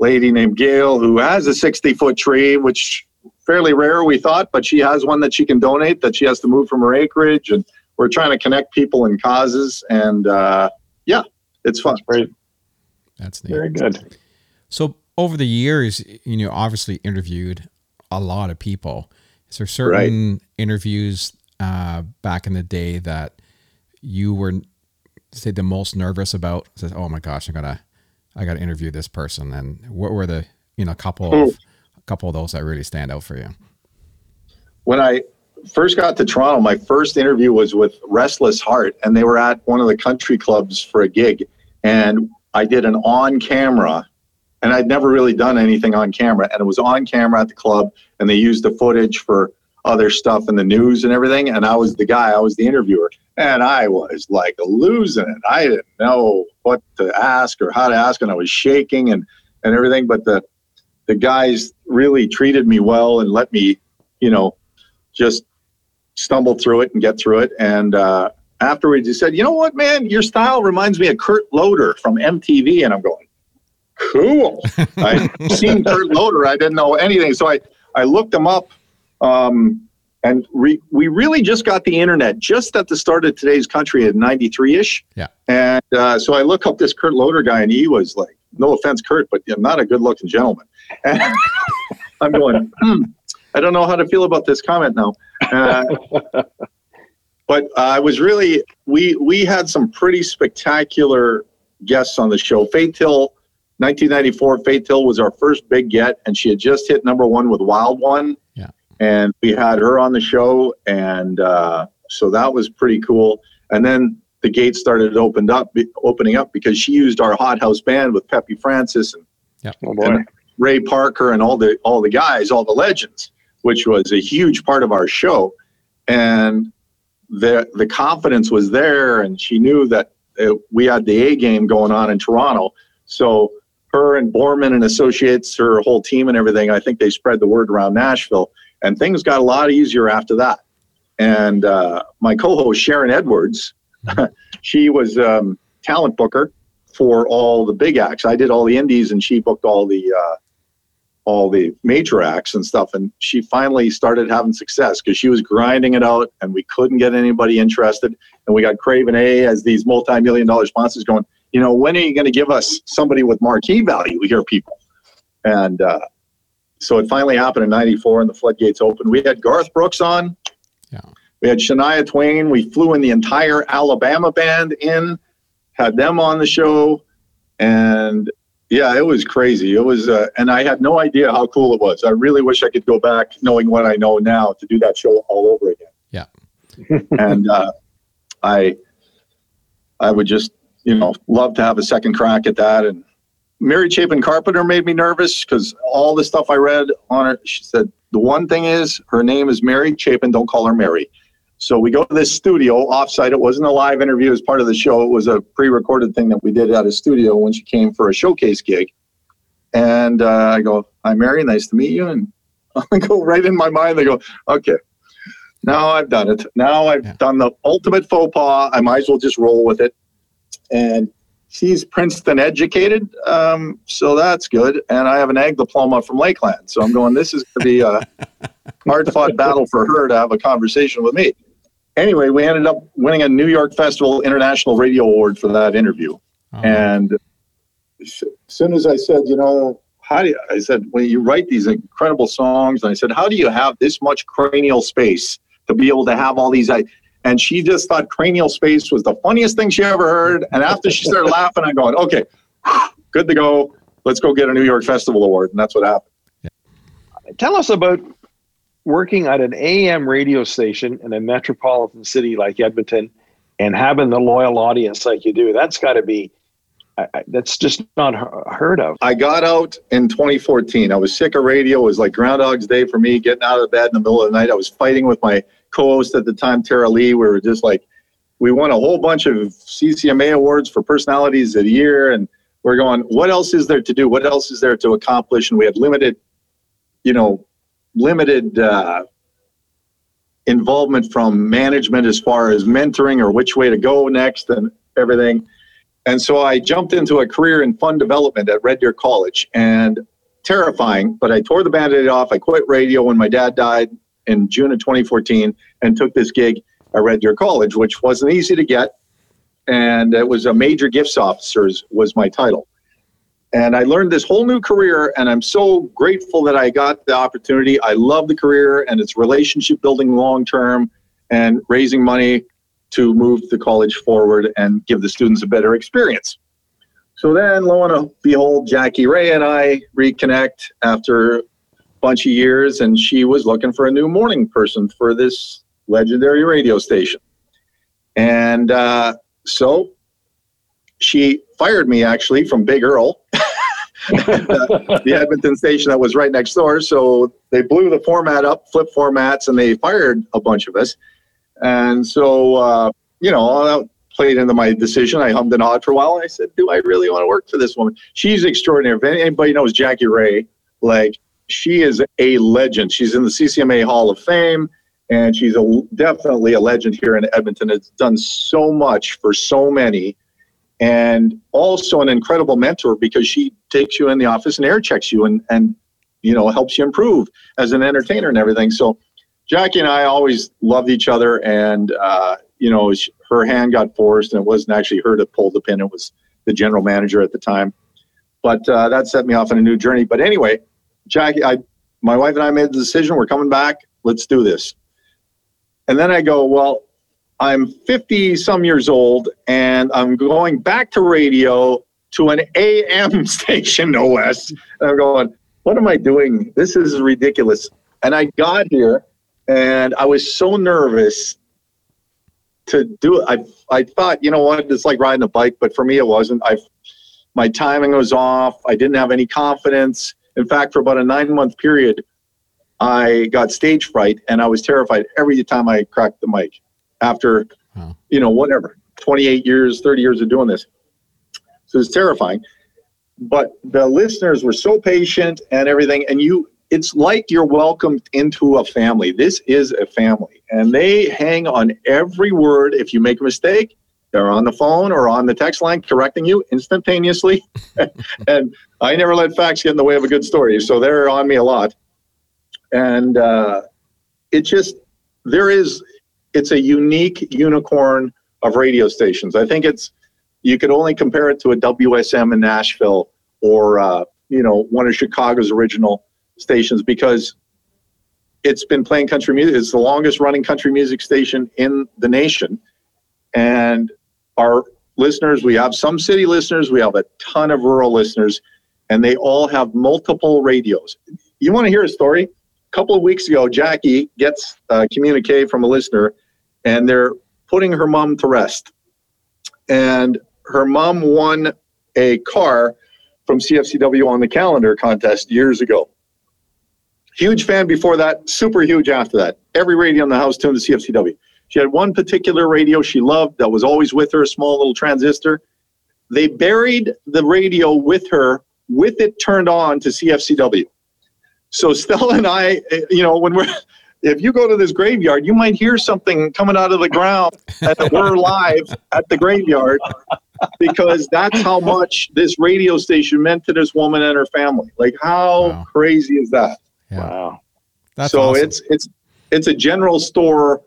lady named Gail who has a 60 foot tree, which fairly rare we thought, but she has one that she can donate that she has to move from her acreage, and we're trying to connect people and causes, and uh, yeah, it's fun. That's great. That's neat. very good. So over the years, you know, obviously interviewed a lot of people. Is there certain right. interviews uh, back in the day that you were say the most nervous about? Says, oh my gosh, I'm gonna I gotta interview this person. And what were the you know a couple of hmm. a couple of those that really stand out for you? When I first got to Toronto, my first interview was with Restless Heart, and they were at one of the country clubs for a gig, and I did an on camera. And I'd never really done anything on camera, and it was on camera at the club, and they used the footage for other stuff in the news and everything. And I was the guy, I was the interviewer. And I was like losing it. I didn't know what to ask or how to ask, and I was shaking and, and everything. But the the guys really treated me well and let me, you know, just stumble through it and get through it. And uh, afterwards, he said, "You know what, man? Your style reminds me of Kurt Loder from MTV." And I'm going, "Cool." [LAUGHS] I've seen Kurt Loder. I didn't know anything, so I I looked him up. Um, and re- we really just got the internet just at the start of today's country at 93 ish. Yeah. And uh, so I look up this Kurt Loder guy, and he was like, no offense, Kurt, but you're not a good looking gentleman. And [LAUGHS] I'm going, hmm, I don't know how to feel about this comment now. Uh, [LAUGHS] but I was really, we, we had some pretty spectacular guests on the show. Faith Hill, 1994, Faith Hill was our first big get, and she had just hit number one with Wild One and we had her on the show, and uh, so that was pretty cool. And then the gates started opened up, opening up because she used our Hot House band with Peppy Francis and, yep. oh and Ray Parker and all the all the guys, all the legends, which was a huge part of our show. And the the confidence was there, and she knew that it, we had the A game going on in Toronto. So her and Borman and Associates, her whole team and everything, I think they spread the word around Nashville and things got a lot easier after that. And uh, my co-host Sharon Edwards, [LAUGHS] she was um, talent booker for all the big acts. I did all the indies, and she booked all the uh, all the major acts and stuff. And she finally started having success because she was grinding it out, and we couldn't get anybody interested. And we got Craven A as these multi-million dollar sponsors going. You know, when are you going to give us somebody with marquee value here, people? And uh, so it finally happened in 94 and the floodgates opened. We had Garth Brooks on. Yeah. We had Shania Twain. We flew in the entire Alabama band in, had them on the show. And yeah, it was crazy. It was, uh, and I had no idea how cool it was. I really wish I could go back knowing what I know now to do that show all over again. Yeah. [LAUGHS] and uh, I, I would just, you know, love to have a second crack at that. And Mary Chapin Carpenter made me nervous because all the stuff I read on her, she said the one thing is her name is Mary Chapin. Don't call her Mary. So we go to this studio offsite. It wasn't a live interview as part of the show. It was a pre-recorded thing that we did at a studio when she came for a showcase gig. And uh, I go, "Hi, Mary. Nice to meet you." And [LAUGHS] I go right in my mind. They go, "Okay, now I've done it. Now I've yeah. done the ultimate faux pas. I might as well just roll with it." And she's Princeton educated, um, so that's good. And I have an ag diploma from Lakeland, so I'm going. This is going to be a [LAUGHS] hard fought battle for her to have a conversation with me. Anyway, we ended up winning a New York Festival International Radio Award for that interview. Oh. And as soon as I said, you know, how do you, I said, when you write these incredible songs, and I said, how do you have this much cranial space to be able to have all these? I, and she just thought cranial space was the funniest thing she ever heard. And after she started [LAUGHS] laughing, I'm going, okay, [SIGHS] good to go. Let's go get a New York Festival Award. And that's what happened. Yeah. Tell us about working at an AM radio station in a metropolitan city like Edmonton and having the loyal audience like you do. That's got to be I, that's just not heard of. I got out in 2014. I was sick of radio. It was like Groundhog's Day for me, getting out of bed in the middle of the night. I was fighting with my co-host at the time, Tara Lee. We were just like, we won a whole bunch of CCMA awards for personalities of the year, and we're going, what else is there to do? What else is there to accomplish? And we had limited, you know, limited uh, involvement from management as far as mentoring or which way to go next and everything. And so I jumped into a career in fund development at Red Deer College and terrifying, but I tore the band aid off. I quit radio when my dad died in June of 2014 and took this gig at Red Deer College, which wasn't easy to get. And it was a major gifts officers was my title. And I learned this whole new career, and I'm so grateful that I got the opportunity. I love the career, and it's relationship building long term and raising money to move the college forward and give the students a better experience. So then, lo and behold, Jackie Ray and I reconnect after bunch of years, and she was looking for a new morning person for this legendary radio station. And uh, so she fired me actually from Big Earl, [LAUGHS] the Edmonton station that was right next door. So they blew the format up, flipped formats, and they fired a bunch of us. And so, uh, you know, that played into my decision. I hummed and hawed for a while. And I said, Do I really want to work for this woman? She's extraordinary. If anybody knows Jackie Ray, like she is a legend. She's in the CCMA Hall of Fame, and she's a, definitely a legend here in Edmonton. Has done so much for so many, and also an incredible mentor because she takes you in the office and air checks you and and you know helps you improve as an entertainer and everything. So Jackie and I always loved each other, and uh, you know her hand got forced, and it wasn't actually her that pulled the pin; it was the general manager at the time. But uh, that set me off on a new journey. But anyway, Jackie, I, my wife and I made the decision: we're coming back. Let's do this. And then I go, well, I'm 50 some years old, and I'm going back to radio to an AM [LAUGHS] station, no less. And I'm going, what am I doing? This is ridiculous. And I got here, and I was so nervous to do it. I I thought, you know what, it's like riding a bike, but for me it wasn't. I my timing was off. I didn't have any confidence. In fact, for about a nine month period, I got stage fright and I was terrified every time I cracked the mic. After, you know, whatever, 28 years, 30 years of doing this. So it's terrifying. But the listeners were so patient and everything, and you it's like you're welcomed into a family. This is a family, and they hang on every word. If you make a mistake, they're on the phone or on the text line correcting you instantaneously. [LAUGHS] and I never let facts get in the way of a good story, so they're on me a lot. And uh, it just there is it's a unique unicorn of radio stations. I think it's you could only compare it to a WSM in Nashville or uh, you know one of Chicago's original stations because it's been playing country music. It's the longest running country music station in the nation. And our listeners, we have some city listeners, we have a ton of rural listeners, and they all have multiple radios. You want to hear a story? A couple of weeks ago, Jackie gets a communique from a listener, and they're putting her mom to rest. And her mom won a car from CFCW on the calendar contest years ago. Huge fan before that, super huge after that. Every radio in the house tuned to CFCW. She had one particular radio she loved that was always with her, a small little transistor. They buried the radio with her, with it turned on to CFCW. So Stella and I, you know, when we're, if you go to this graveyard, you might hear something coming out of the ground and we're live at the graveyard because that's how much this radio station meant to this woman and her family. Like, how wow. crazy is that? Yeah. Wow. That's so awesome. it's it's it's a general store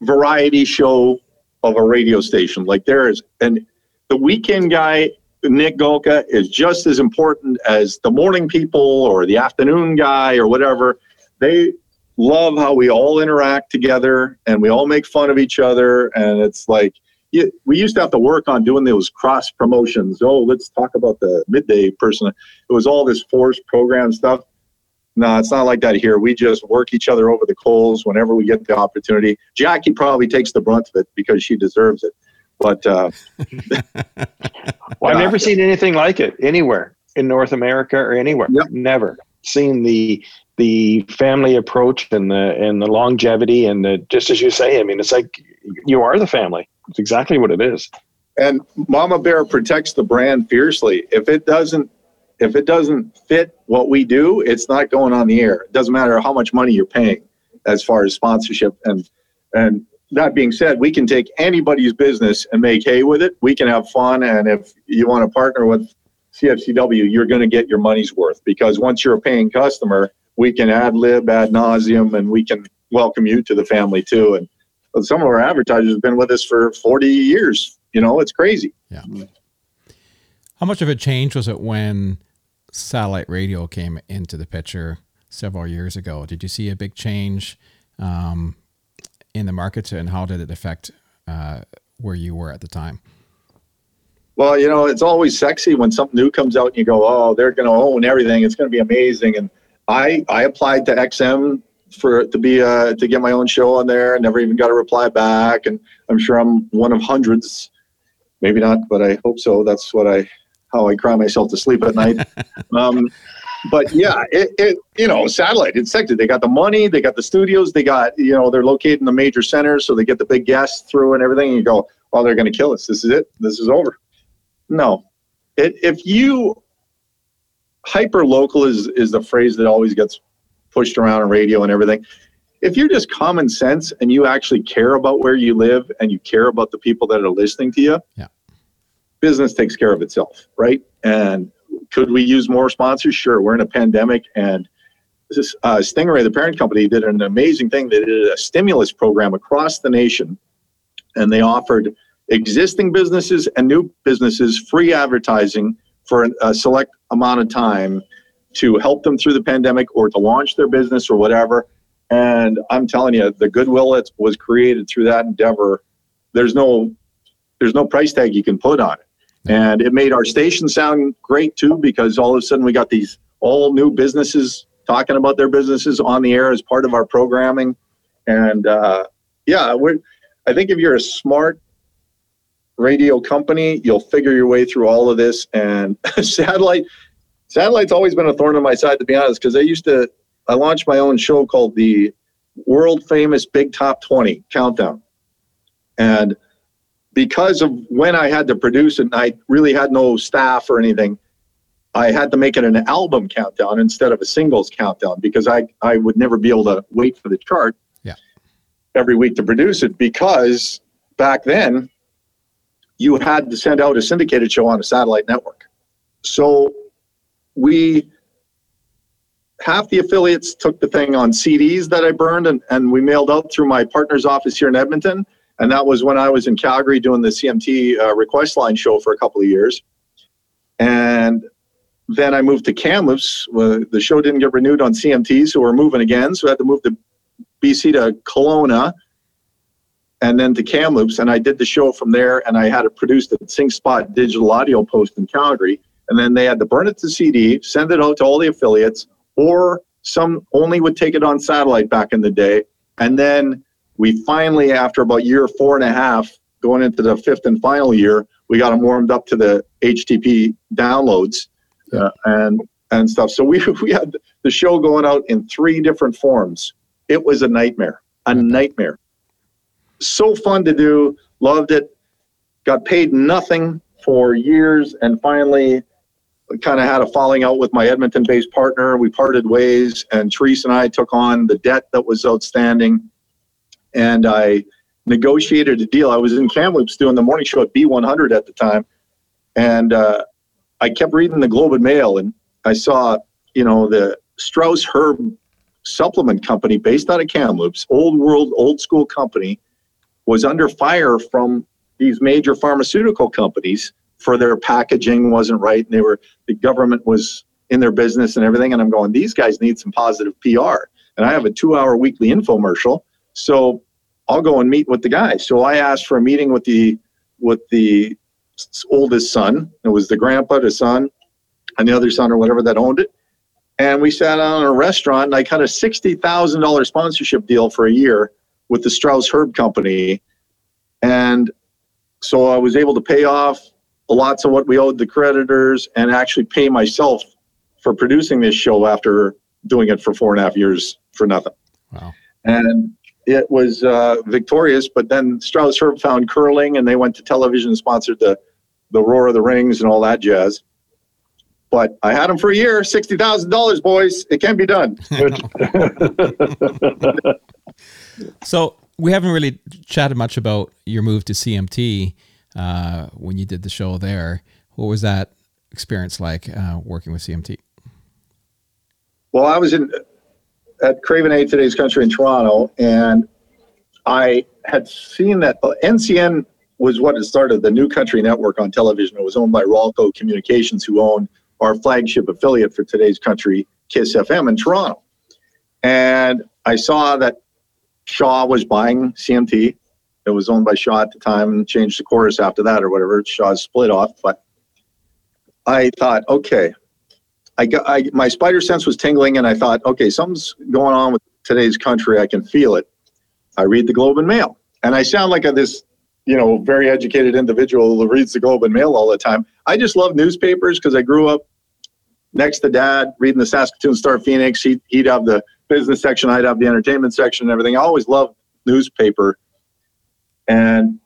variety show of a radio station. Like there is and the weekend guy Nick Golka is just as important as the morning people or the afternoon guy or whatever. They love how we all interact together and we all make fun of each other and it's like we used to have to work on doing those cross promotions. Oh, let's talk about the midday person. It was all this forced program stuff. No, it's not like that here. We just work each other over the coals whenever we get the opportunity. Jackie probably takes the brunt of it because she deserves it. But uh, well, I've never [LAUGHS] seen anything like it anywhere in North America or anywhere. Yep. Never seen the the family approach and the and the longevity and the just as you say. I mean, it's like you are the family. It's exactly what it is. And Mama Bear protects the brand fiercely. If it doesn't if it doesn't fit what we do, it's not going on the air. It doesn't matter how much money you're paying as far as sponsorship and and that being said, we can take anybody's business and make hay with it. We can have fun and if you want to partner with CFCW, you're going to get your money's worth because once you're a paying customer, we can ad lib ad nauseum and we can welcome you to the family too. And some of our advertisers have been with us for 40 years. You know, it's crazy. Yeah. How much of a change was it when satellite radio came into the picture several years ago? Did you see a big change um, in the market, and how did it affect uh, where you were at the time? Well, you know, it's always sexy when something new comes out and you go, "Oh, they're going to own everything. It's going to be amazing." And I I applied to XM for to be uh, to get my own show on there. And never even got a reply back, and I'm sure I'm one of hundreds. Maybe not, but I hope so. That's what I how I cry myself to sleep at night. [LAUGHS] um, but yeah, it, it you know satellite it's sector. They got the money, they got the studios, they got you know they're located in the major centers, so they get the big guests through and everything. And you go, oh, they're going to kill us. This is it. This is over. No, it, if you hyper local is is the phrase that always gets pushed around on radio and everything. if you're just common sense and you actually care about where you live and you care about the people that are listening to you, Yeah. business takes care of itself, right? And could we use more sponsors? Sure. We're in a pandemic, and this uh, Stingray, the parent company, did an amazing thing. They did a stimulus program across the nation, and they offered existing businesses and new businesses free advertising for a select amount of time to help them through the pandemic or to launch their business or whatever. And I'm telling you, the goodwill that was created through that endeavor, there's no there's no price tag you can put on it. And it made our station sound great too, because all of a sudden we got these all new businesses talking about their businesses on the air as part of our programming. And uh, yeah, we're, I think if you're a smart radio company, you'll figure your way through all of this. And [LAUGHS] satellite, satellite's always been a thorn in my side, to be honest, because I used to, I launched my own show called the world famous Big Top 20 Countdown. And because of when I had to produce it, and I really had no staff or anything, I had to make it an album countdown instead of a singles countdown because I, I would never be able to wait for the chart Yeah. every week to produce it because back then you had to send out a syndicated show on a satellite network. So we half the affiliates took the thing on CDs that I burned and, and we mailed out through my partner's office here in Edmonton. And that was when I was in Calgary doing the CMT uh, request line show for a couple of years. And then I moved to Kamloops. The show didn't get renewed on CMT, so we're moving again. So I had to move to BC to Kelowna and then to Kamloops. And I did the show from there and I had it produced at Sing Spot Digital Audio Post in Calgary. And then they had to burn it to CD, send it out to all the affiliates, or some only would take it on satellite back in the day. And then we finally, after about year four and a half, going into the fifth and final year, we got them warmed up to the HTTP downloads uh, and and stuff. So we [LAUGHS] we had the show going out in three different forms. It was a nightmare, a nightmare. So fun to do, loved it. Got paid nothing for years, and finally, kind of had a falling out with my Edmonton-based partner. We parted ways, and Therese and I took on the debt that was outstanding, and I negotiated a deal. I was in Kamloops doing the morning show at B100 at the time, and uh, I kept reading the Globe and Mail, and I saw, you know, the Strauss Herb supplement company based out of Kamloops, old world, old school company, was under fire from these major pharmaceutical companies for their packaging wasn't right, and they were the government was in their business and everything. And I'm going, these guys need some positive PR. And I have a two-hour weekly infomercial, so I'll go and meet with the guy. So I asked for a meeting with the with the oldest son. It was the grandpa, the son, and the other son or whatever that owned it. And we sat down in a restaurant and I cut a sixty thousand dollar sponsorship deal for a year with the Strauss Herb Company. And so I was able to pay off lots of what we owed the creditors and actually pay myself for producing this show after doing it for four and a half years for nothing. Wow. And it was uh, victorious, but then Strauss Herb found curling and they went to television and sponsored the, the Roar of the Rings and all that jazz. But I had them for a year, $60,000, boys. It can be done. [LAUGHS] So we haven't really chatted much about your move to CMT uh, when you did the show there. What was that experience like uh, working with CMT? Well, I was in at Craven A Today's Country in Toronto, and I had seen that NCN was what had started, the New Country Network on television. It was owned by Rawlco Communications, who owned our flagship affiliate for Today's Country, Kiss FM in Toronto. And I saw that Shaw was buying CMT. It was owned by Shaw at the time and changed the Corus after that or whatever. Shaw's split off. But I thought, okay, I got I, my spider sense was tingling, and I thought, okay, something's going on with today's country. I can feel it. I read the Globe and Mail, and I sound like a, this, you know, very educated individual who reads the Globe and Mail all the time. I just love newspapers because I grew up next to Dad reading the Saskatoon Star Phoenix. He'd, he'd have the business section, I'd have the entertainment section, and everything. I always loved newspaper, and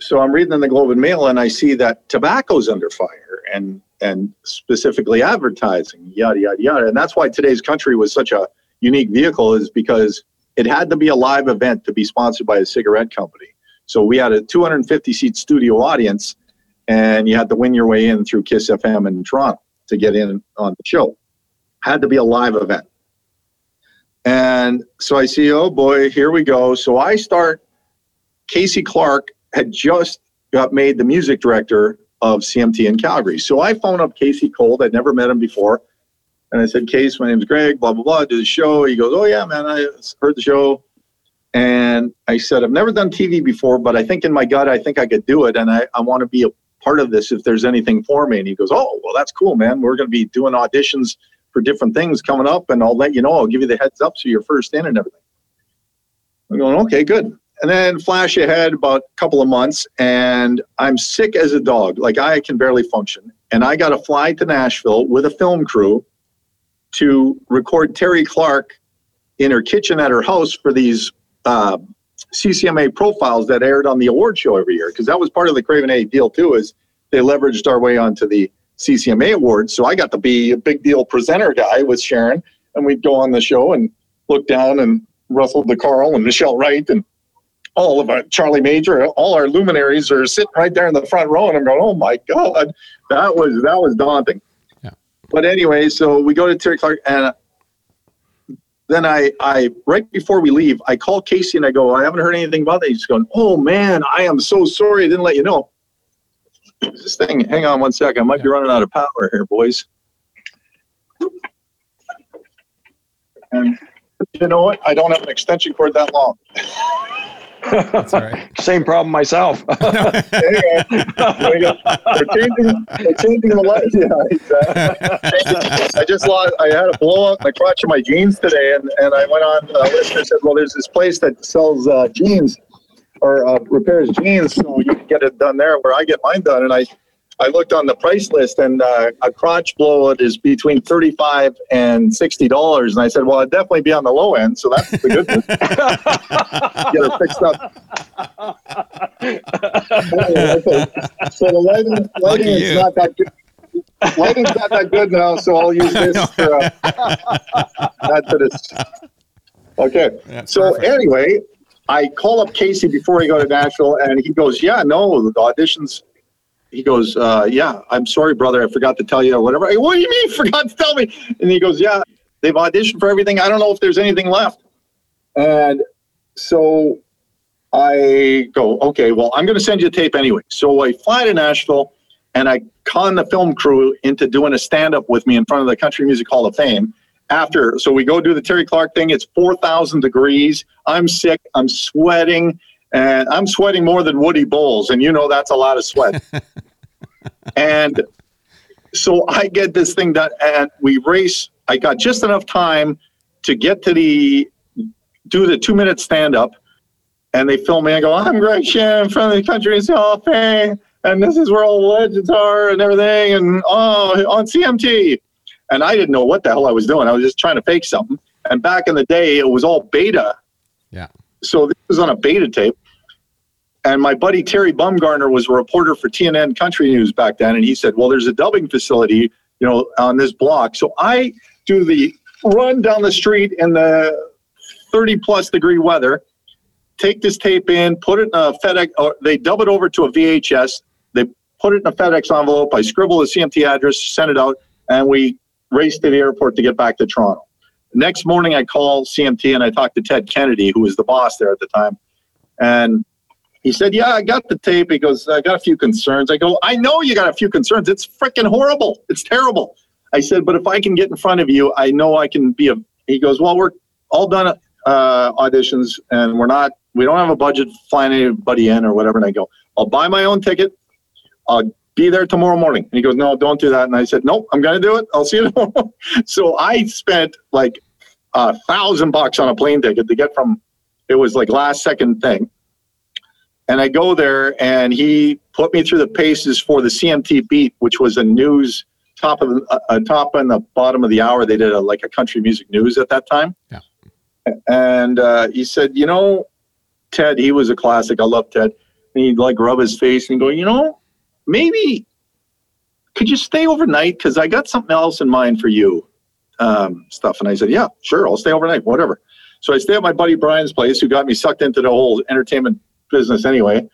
so I'm reading in the Globe and Mail, and I see that tobacco's under fire, and and specifically advertising, yada yada yada. And that's why today's country was such a unique vehicle, is because it had to be a live event to be sponsored by a cigarette company. So we had a 250 seat studio audience, and you had to win your way in through Kiss FM in Toronto to get in on the show. Had to be a live event. And so I see, oh boy, here we go. So I start. Casey Clark had just got made the music director of CMT in Calgary. So I phone up Casey Cold. I'd never met him before. And I said, Case, my name's Greg, blah, blah, blah, do the show. He goes, Oh, yeah, man, I heard the show. And I said, I've never done TV before, but I think in my gut, I think I could do it. And I, I want to be a part of this if there's anything for me. And he goes, Oh, well, that's cool, man. We're going to be doing auditions for different things coming up, and I'll let you know. I'll give you the heads up so you're first in and everything. I'm going, Okay, good. And then flash ahead about a couple of months, and I'm sick as a dog. Like I can barely function. And I got to fly to Nashville with a film crew to record Terri Clark in her kitchen at her house for these uh, CCMA profiles that aired on the award show every year. Because that was part of the Craven A deal too, is they leveraged our way onto the CCMA awards. So I got to be a big deal presenter guy with Sharon, and we'd go on the show and look down and Russell deCarle and Michelle Wright and all of our Charlie Major, all our luminaries are sitting right there in the front row, and I'm going, "Oh my god, that was that was daunting." Yeah. But anyway, so we go to Terri Clark, and then I, I right before we leave, I call Casey and I go, I haven't heard anything about that. He's going, Oh man, I am so sorry I didn't let you know. This thing, hang on one second. I might be running out of power here, boys. And you know what? I don't have an extension cord that long. [LAUGHS] That's all right. [LAUGHS] Same problem myself. There you go. There you go. They're changing, they're changing the light. [LAUGHS] Yeah, exactly. I just lost, I had a blow up in the crotch of my jeans today, and, and I went on uh, list and said, well, there's this place that sells uh, jeans or uh, repairs jeans, so you can get it done there where I get mine done. And I, I looked on the price list, and uh, a crotch blowout is between thirty-five and sixty dollars. And I said, well, I'd definitely be on the low end, so that's the good news. [LAUGHS] get it fixed up. [LAUGHS] So the lighting, lighting is you. not that good. Lighting's not that good now, so I'll use [LAUGHS] this for uh, add to this. Okay. That's So perfect. anyway, I call up Casey before we go to Nashville, and he goes, "Yeah, no, the auditions." He goes, uh, "Yeah, I'm sorry, brother, I forgot to tell you, whatever." What do you mean, [LAUGHS] forgot to tell me? And he goes, "Yeah, they've auditioned for everything. I don't know if there's anything left." And so I go, "Okay, well, I'm going to send you a tape anyway." So I fly to Nashville, and I con the film crew into doing a stand-up with me in front of the Country Music Hall of Fame after so we go do the terri clark thing it's 4000 degrees i'm sick i'm sweating and i'm sweating more than woody bowles and you know that's a lot of sweat [LAUGHS] and so i get this thing done and we race i got just enough time to get to the do the two minute stand up and they film me i go i'm greg shannon from the country hall of fame and this is where all the legends are and everything and oh on cmt and I didn't know what the hell I was doing. I was just trying to fake something. And back in the day, it was all beta. Yeah. So this was on a beta tape. And my buddy Terry Bumgarner was a reporter for TNN Country News back then, and he said, "Well, there's a dubbing facility, you know, on this block." So I do the run down the street in the 30 plus degree weather, take this tape in, put it in a FedEx, or they dub it over to a VHS. They put it in a FedEx envelope. I scribble the CMT address, send it out, and we race to the airport to get back to Toronto. Next morning, I call CMT and I talked to Ted Kennedy, who was the boss there at the time. And he said, Yeah, I got the tape. He goes, I got a few concerns. I go, I know you got a few concerns. It's freaking horrible. It's terrible. I said, But if I can get in front of you, I know I can be a. He goes, Well, we're all done uh, auditions and we're not, we don't have a budget flying anybody in or whatever. And I go, I'll buy my own ticket. I'll be there tomorrow morning. And he goes, No, don't do that. And I said, Nope, I'm going to do it. I'll see you [LAUGHS] tomorrow. so I spent like a thousand bucks on a plane ticket to get from, it was like last second thing. And I go there and he put me through the paces for the CMT beat, which was a news top of the, a top and the bottom of the hour. They did a, like a country music news at that time. Yeah. And uh, he said, you know, Ted, he was a classic. I love Ted. And he'd like rub his face and go, you know, maybe could you stay overnight? Because I got something else in mind for you, um, stuff. And I said, yeah, sure, I'll stay overnight, whatever. So I stay at my buddy Brian's place, who got me sucked into the whole entertainment business anyway.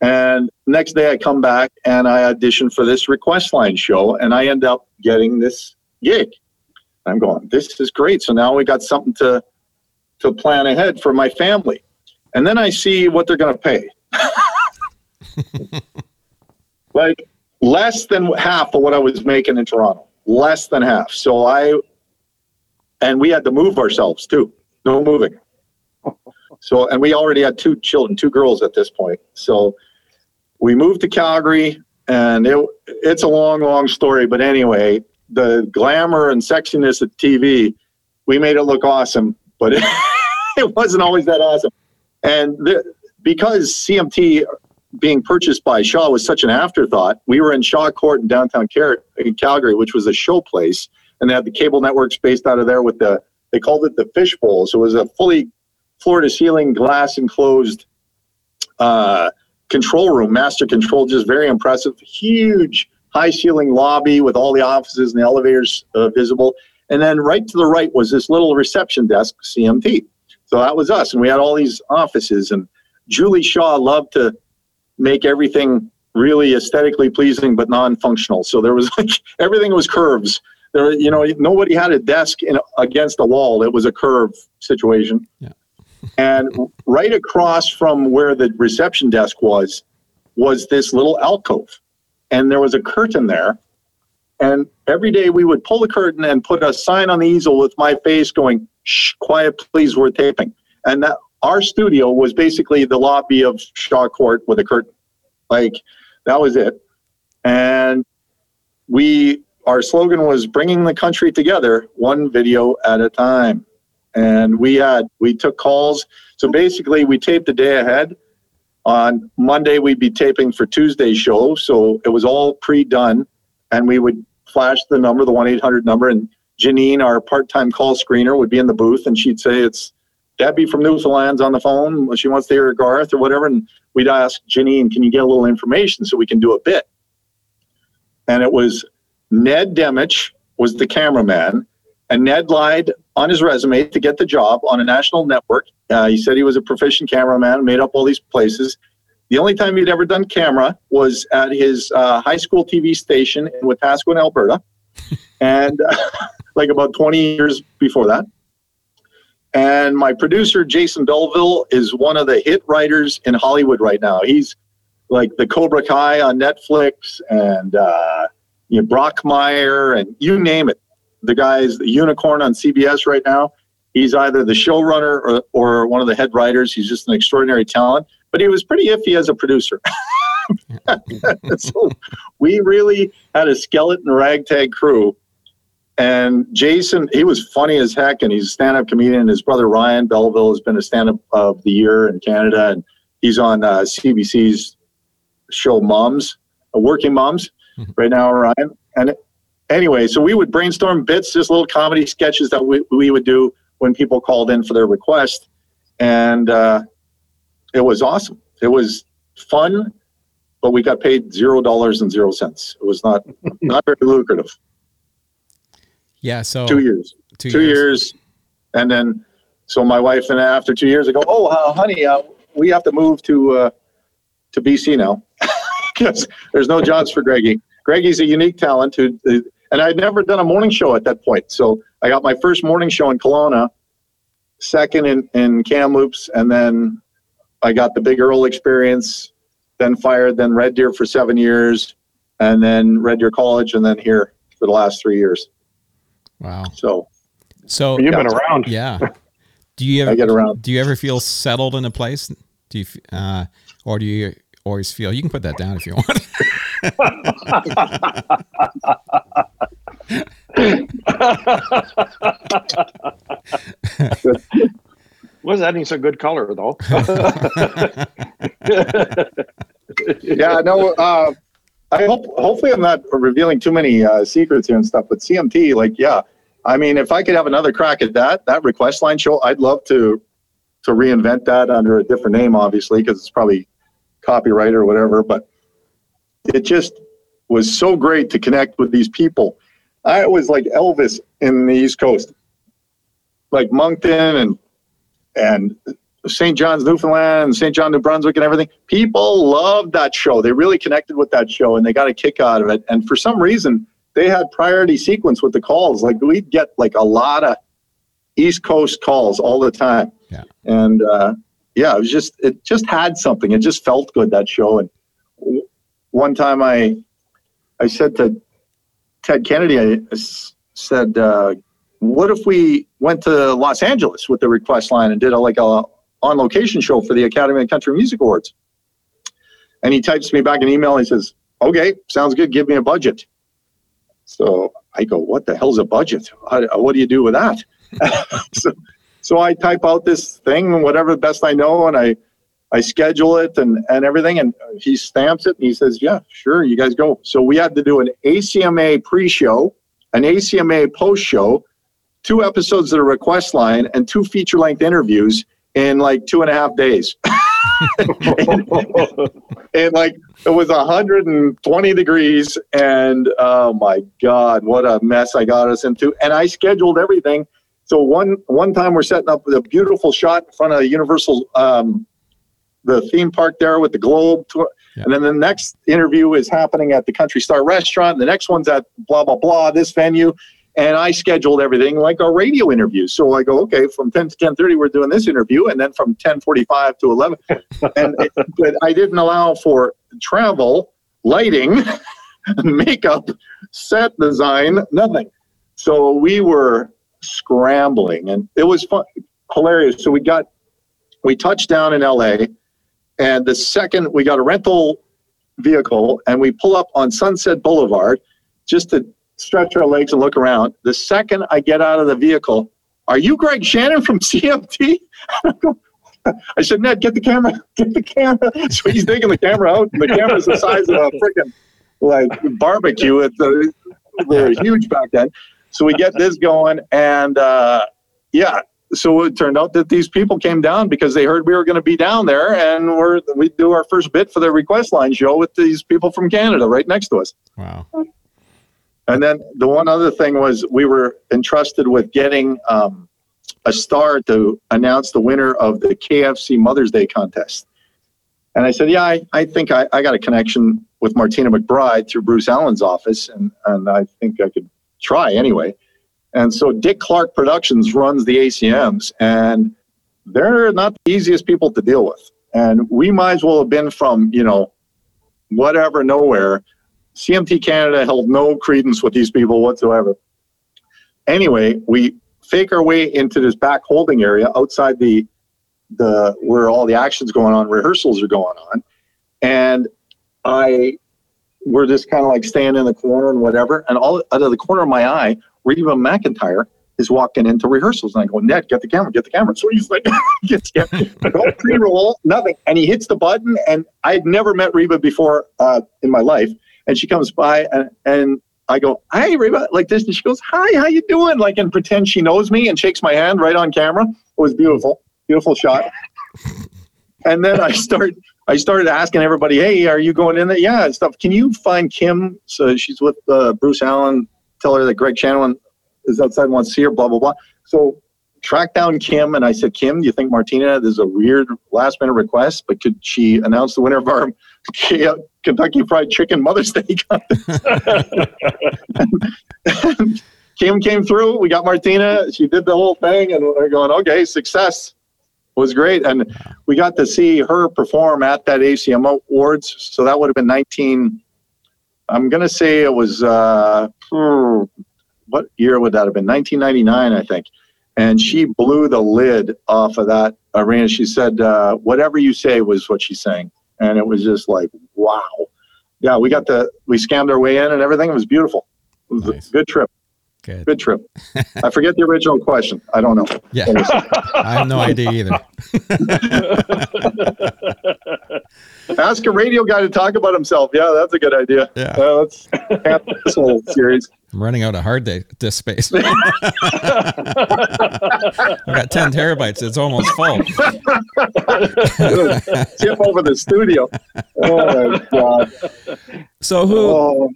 And next day I come back and I audition for this request line show, and I end up getting this gig. I'm going, this is great. So now we got something to to plan ahead for my family. And then I see what they're going to pay. [LAUGHS] like less than half of what I was making in Toronto. Less than half. So I, and we had to move ourselves too. No moving. So, and we already had two children, two girls at this point. So we moved to Calgary and it, it's a long, long story. But anyway, the glamour and sexiness of TV, we made it look awesome, but it, [LAUGHS] it wasn't always that awesome. And the, because CMT being purchased by Shaw was such an afterthought, we were in Shaw Court in downtown Cal- in Calgary, which was a show place, and they had the cable networks based out of there with the they called it the fishbowl. So it was a fully floor to ceiling glass enclosed uh, control room, master control, just very impressive, huge high ceiling lobby with all the offices and the elevators uh, visible. And then right to the right was this little reception desk, CMT. So that was us. And we had all these offices. And Julie Shaw loved to make everything really aesthetically pleasing but non-functional. So there was [LAUGHS] like everything was curves. There, you know, nobody had a desk in, against a wall. It was a curve situation. Yeah. And right across from where the reception desk was, was this little alcove, and there was a curtain there. And every day we would pull the curtain and put a sign on the easel with my face going, "Shh, quiet, please, we're taping." And that our studio was basically the lobby of Shaw Court with a curtain. Like that was it. And we our slogan was bringing the country together one video at a time. And we had we took calls. So basically we taped the day ahead. On Monday we'd be taping for Tuesday's show. So it was all pre-done and we would flash the number, the 1-800 number and Janine, our part-time call screener, would be in the booth and she'd say it's Debbie from Newfoundland's on the phone. She wants to hear Garth or whatever. And we'd ask Janine, can you get a little information so we can do a bit? And it was Ned Demich was the cameraman. And Ned lied on his resume to get the job on a national network. Uh, he said he was a proficient cameraman, made up all these places. The only time he'd ever done camera was at his uh, high school TV station in Wetaskiwin, Alberta. [LAUGHS] and uh, [LAUGHS] like about 20 years before that. And my producer, Jason Belleville, is one of the hit writers in Hollywood right now. He's like the Cobra Kai on Netflix and uh, you know, Brockmire and you name it. The guy's the unicorn on CBS right now. He's either the showrunner or, or one of the head writers. He's just an extraordinary talent, but he was pretty iffy as a producer. [LAUGHS] so we really had a skeleton ragtag crew and Jason, he was funny as heck, and he's a stand-up comedian. His brother Ryan Belleville has been a stand-up of the year in Canada, and he's on uh, CBC's show Moms, uh, Working Moms, mm-hmm. right now. Ryan, and anyway, so we would brainstorm bits, just little comedy sketches that we, we would do when people called in for their request, and uh, it was awesome. It was fun, but we got paid zero dollars and zero cents. It was not [LAUGHS] not very lucrative. Yeah. So two years. Two, two years. years. and then so my wife and I, after two years, I go, oh, uh, honey, uh, we have to move to uh, to BC now [LAUGHS] because there's no jobs for Greggy. Greggy's a unique talent who, and I'd never done a morning show at that point. So I got my first morning show in Kelowna, second in, in Kamloops, and then I got the Big Earl experience, then fired, then Red Deer for seven years, and then Red Deer College, and then here for the last three years. Wow. So, so you've been around. Yeah. [LAUGHS] Do you ever I get around? Do you ever feel settled in a place? Do you, uh, or do you always feel? You can put that down if you want. [LAUGHS] Was that He's a good color though? [LAUGHS] yeah, no. Uh, I hope. Hopefully, I'm not revealing too many uh, secrets here and stuff. But CMT, like, yeah, I mean, if I could have another crack at that, that request line show, I'd love to to reinvent that under a different name, obviously, because it's probably copyright or whatever. But it just was so great to connect with these people. I was like Elvis in the East Coast, like Moncton and and St. John's, Newfoundland, St. John, New Brunswick, and everything. People loved that show. They really connected with that show, and they got a kick out of it. And for some reason, they had priority sequence with the calls. Like we'd get like a lot of East Coast calls all the time. Yeah. And uh, yeah, it was just it just had something. It just felt good that show. And one time I I said to Ted Kennedy, I said, uh, "What if we went to Los Angeles with the request line and did a like a on location show for the Academy of Country Music Awards?" And he types me back an email. And He says, "Okay, sounds good. Give me a budget." So I go, "What the hell's a budget? How, what do you do with that?" [LAUGHS] so, so I type out this thing, whatever the best I know, and I I schedule it and, and everything, and he stamps it and he says, "Yeah, sure, you guys go." So we had to do an ACMA pre-show, an ACMA post-show, two episodes of the request line, and two feature-length interviews in like two and a half days. [LAUGHS] and, and like it was 120 degrees, and oh my god, what a mess I got us into! And I scheduled everything. So one one time we're setting up a beautiful shot in front of Universal. Um, the theme park there with the globe tour. Yeah. And then the next interview is happening at the Country Star restaurant. The next one's at blah, blah, blah, this venue. And I scheduled everything like our radio interview. So I go, okay, from 10 to 10.30, we're doing this interview. And then from 10.45 to 11. [LAUGHS] and it, But I didn't allow for travel, lighting, [LAUGHS] makeup, set design, nothing. So we were scrambling and it was fun, hilarious. So we got, we touched down in LA and the second we got a rental vehicle and we pull up on Sunset Boulevard just to stretch our legs and look around. The second I get out of the vehicle, are you Greg Shannon from [LAUGHS] CMT? [LAUGHS] I said, Ned, get the camera, [LAUGHS] get the camera. So he's taking the camera out, and the camera's the size of a freaking like barbecue. It's the, they were huge back then. So we get this going, and uh, yeah, so it turned out that these people came down because they heard we were going to be down there, and we're we do our first bit for the request line show with these people from Canada right next to us. Wow. And then the one other thing was we were entrusted with getting um, a star to announce the winner of the KFC Mother's Day contest. And I said, yeah, I, I think I, I got a connection with Martina McBride through Bruce Allen's office, and, and I think I could try anyway. And so Dick Clark Productions runs the ACMs, and they're not the easiest people to deal with. And we might as well have been from, you know, whatever, nowhere. CMT Canada held no credence with these people whatsoever. Anyway, we fake our way into this back holding area outside the the where all the action's going on, rehearsals are going on, and I we're just kind of like staying in the corner and whatever. And all out of the corner of my eye, Reba McEntire is walking into rehearsals, and I go, Ned, get the camera, get the camera. So he's like, [LAUGHS] gets no pre-roll, nothing, and he hits the button. And I had never met Reba before uh, in my life, and she comes by and and I go, "Hi, Reba," like this, and she goes, "Hi, how you doing?" Like and pretend she knows me and shakes my hand right on camera. It was beautiful, beautiful shot. and then I start, I started asking everybody, "Hey, are you going in there?" Yeah, and stuff. Can you find Kim? So she's with uh, Bruce Allen. Tell her that Greg Shannon is outside and wants to see her. Blah blah blah. So track down Kim and I said, Kim, do you think Martina? This is a weird last minute request, but could she announce the winner of our [LAUGHS] Kentucky Fried Chicken Mother's Day [LAUGHS] contest? [LAUGHS] Kim came through. We got Martina. She did the whole thing, and we're going, okay, success. Was great, and we got to see her perform at that ACM Awards. So that would have been 19. I'm gonna say it was uh, hmm, what year would that have been? 1999, I think. And she blew the lid off of that arena. She said, uh, "Whatever you say" was what she's saying, and it was just like, wow. Yeah, we got the we scammed our way in and everything. It was beautiful. It was Nice. a good trip. Good. Good trip. I forget the original question. I don't know. Yeah. [LAUGHS] I have no idea either. [LAUGHS] Ask a radio guy to talk about himself. Yeah, that's a good idea. Yeah. Uh, let's have this whole series. I'm running out of hard day, disk space. [LAUGHS] I've got 10 terabytes. It's almost full. Tip over the studio. Oh my god. So who Oh,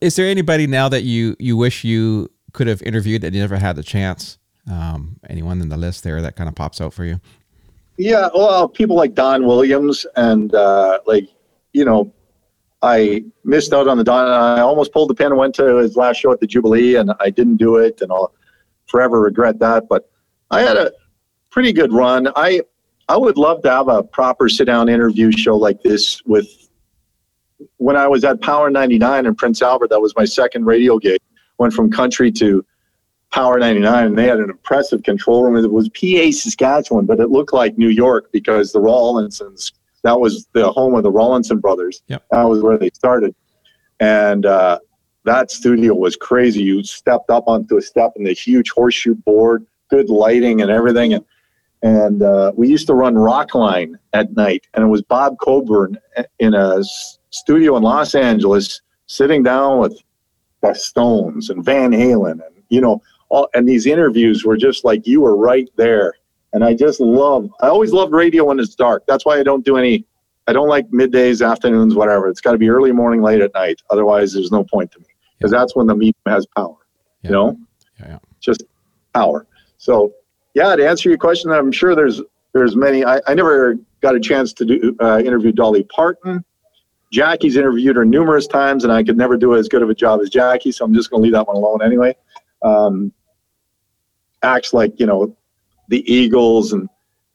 is there anybody now that you you wish you could have interviewed that never had the chance? Um, anyone in the list there that kind of pops out for you? Yeah, well, people like Don Williams and uh, like you know, I missed out on the Don. I almost pulled the pin and went to his last show at the Jubilee, and I didn't do it, and I'll forever regret that. But I had a pretty good run. I I would love to have a proper sit down interview show like this with. When I was at Power 99 in Prince Albert, that was my second radio gig. Went from country to Power 99, and they had an impressive control room. It was PA Saskatchewan, but it looked like New York because the Rawlinsons, that was the home of the Rawlinson brothers. Yep. That was where they started. And uh, that studio was crazy. You stepped up onto a step in the huge horseshoe board, good lighting and everything. And, and uh, we used to run Rockline at night, and it was Bob Coburn in a studio in Los Angeles sitting down with the Stones and Van Halen and, you know, all, and these interviews were just like you were right there. And I just love, I always loved radio when it's dark. That's why I don't do any, I don't like middays, afternoons, whatever. It's got to be early morning, late at night. Otherwise, there's no point to me because that's when the medium has power, Yeah. you know, Yeah, yeah. just power. So, yeah, to answer your question, I'm sure there's, there's many. I, I never got a chance to do uh, interview Dolly Parton. Jackie's interviewed her numerous times, and I could never do as good of a job as Jackie, so I'm just going to leave that one alone anyway. Um, acts like you know the Eagles and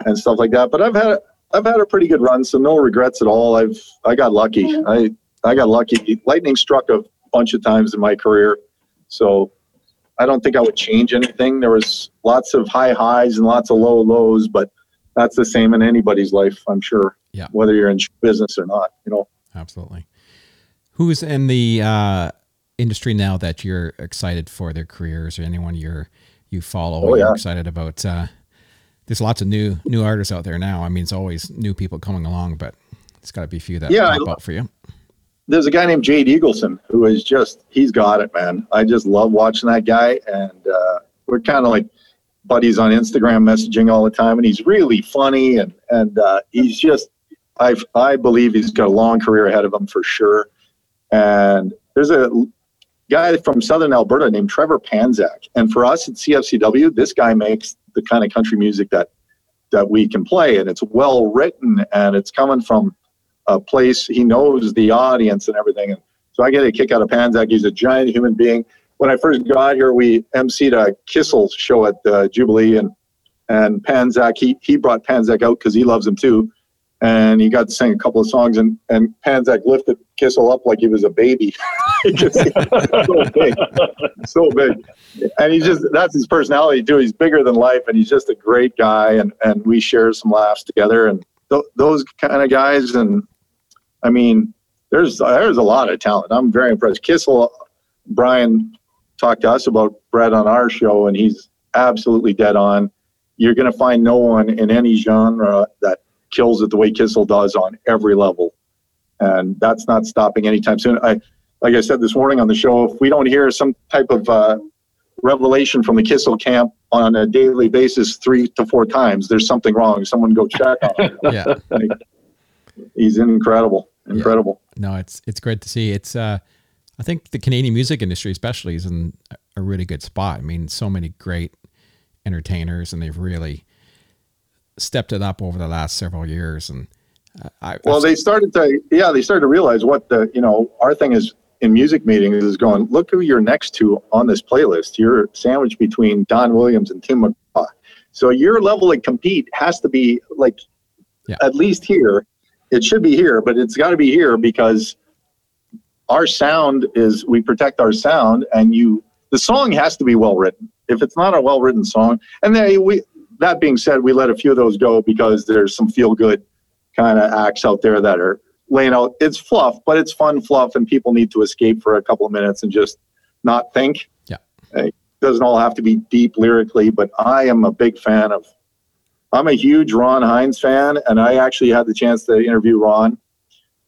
and stuff like that. But I've had I've had a pretty good run, so no regrets at all. I've I got lucky. I I got lucky. Lightning struck a bunch of times in my career, so I don't think I would change anything. There was lots of high highs and lots of low lows, but that's the same in anybody's life, I'm sure. Yeah. Whether you're in business or not, you know. Absolutely. Who's in the uh, industry now that you're excited for their careers, or anyone you're you follow? Oh, or you're excited about. Uh, there's lots of new new artists out there now. I mean, it's always new people coming along, but it's got to be a few that Yeah, I pop out for you. there's a guy named Jade Eagleson who is just he's got it, man. I just love watching that guy, and uh, we're kind of like buddies on Instagram, messaging all the time, and he's really funny, and and uh, he's just I I believe he's got a long career ahead of him for sure. And there's a guy from Southern Alberta named Trevor Panczak, and for us at CFCW, this guy makes the kind of country music that that we can play, and it's well written, and it's coming from a place he knows the audience and everything. And so I get a kick out of Panczak. He's a giant human being. When I first got here, we emceed a Kissel show at the Jubilee, and and Panczak he he brought Panczak out because he loves him too, and he got to sing a couple of songs, and and Panczak lifted Kissel up like he was a baby. [LAUGHS] So big, so big, and he's just that's his personality too. He's bigger than life, and he's just a great guy, and and we share some laughs together, and th- those kind of guys, and I mean, there's there's a lot of talent. I'm very impressed. Kissel, Brian talked to us about Brett on our show, and he's absolutely dead on. You're going to find no one in any genre that kills it the way Kissel does on every level, and that's not stopping anytime soon. I, like I said this morning on the show, if we don't hear some type of uh, revelation from the Kissel camp on a daily basis, three to four times, there's something wrong. Someone go check on him. [LAUGHS] Yeah. He's incredible, incredible. No, it's it's great to see. It's uh, I think the Canadian music industry, especially, is in a really good spot. I mean, so many great entertainers, and they've really stepped it up over the last several years. And uh, I Well, they started to, yeah, they started to realize what the, you know, our thing is in music meetings is going, look who you're next to on this playlist. You're sandwiched between Don Williams and Tim McGraw. So your level of compete has to be like, Yeah. at least here. It should be here, but it's got to be here because our sound is, we protect our sound and you, the song has to be well written. If it's not a well written song, and then we, that being said, we let a few of those go because there's some feel good kind of acts out there that are laying out it's fluff but it's fun fluff and people need to escape for a couple of minutes and just not think Yeah. it doesn't all have to be deep lyrically but i am a big fan of i'm a huge ron hynes fan and i actually had the chance to interview ron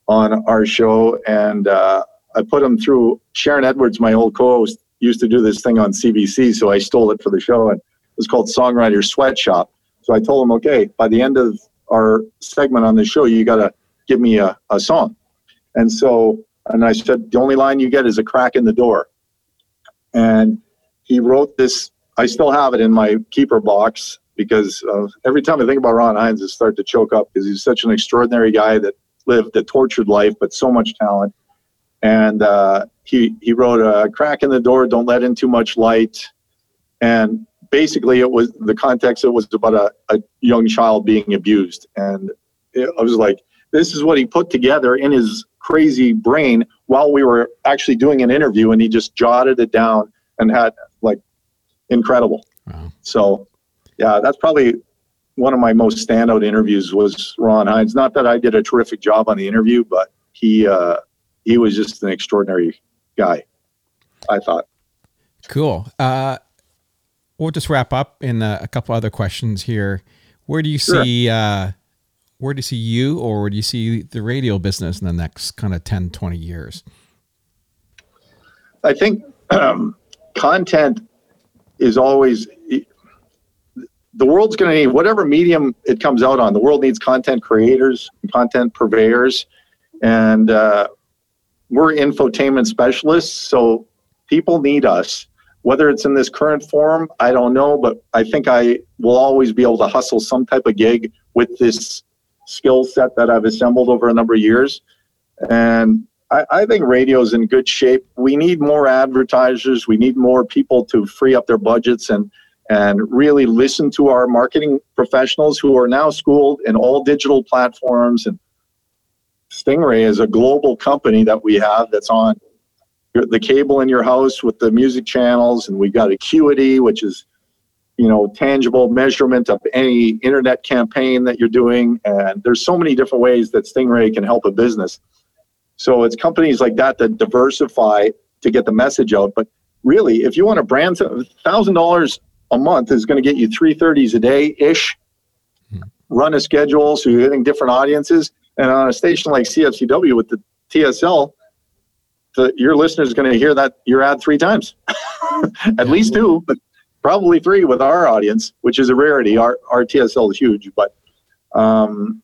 on our show and uh, i put him through sharon edwards my old co-host used to do this thing on cbc so i stole it for the show and was called songwriter sweatshop so i told him okay by the end of our segment on the show, you got to give me a, a song. And so, and I said, the only line you get is a crack in the door. And he wrote this I still have it in my keeper box because uh, every time I think about Ron Hynes, I start to choke up because he's such an extraordinary guy that lived a tortured life, but so much talent. And uh, he he wrote a crack in the door, don't let in too much light, and basically it was the context. It was about a, a young child being abused, and it, I was like, this is what he put together in his crazy brain while we were actually doing an interview, and he just jotted it down and had like incredible. Wow. So, yeah, that's probably one of my most standout interviews was Ron Hynes Not that I did a terrific job on the interview, but he uh, he was just an extraordinary guy. I thought. Cool. Uh, we'll just wrap up in a, a couple other questions here. Where do you sure. see uh, where do you see you or where do you see the radio business in the next kind of 10, 20 years? I think um, content is always the world's going to need whatever medium it comes out on. The world needs content creators, content purveyors, and uh, we're infotainment specialists. So people need us. Whether it's in this current form, I don't know, but I think I will always be able to hustle some type of gig with this skill set that I've assembled over a number of years. And I, I think radio is in good shape. We need more advertisers. We need more people to free up their budgets and and really listen to our marketing professionals who are now schooled in all digital platforms and Stingray is a global company that we have that's on the cable in your house with the music channels and we got acuity which is you know tangible measurement of any internet campaign that you're doing. And there's so many different ways that stingray can help a business. So it's companies like that that diversify to get the message out. But really if you want to brand thousand dollars a month is going to get you 330s a day ish hmm. run a schedule so you're hitting different audiences. And on a station like cfcw with the tsl the, your listener is going to hear that your ad three times. [LAUGHS] At least two but probably three with our audience which is a rarity. Our, our tsl is huge but um,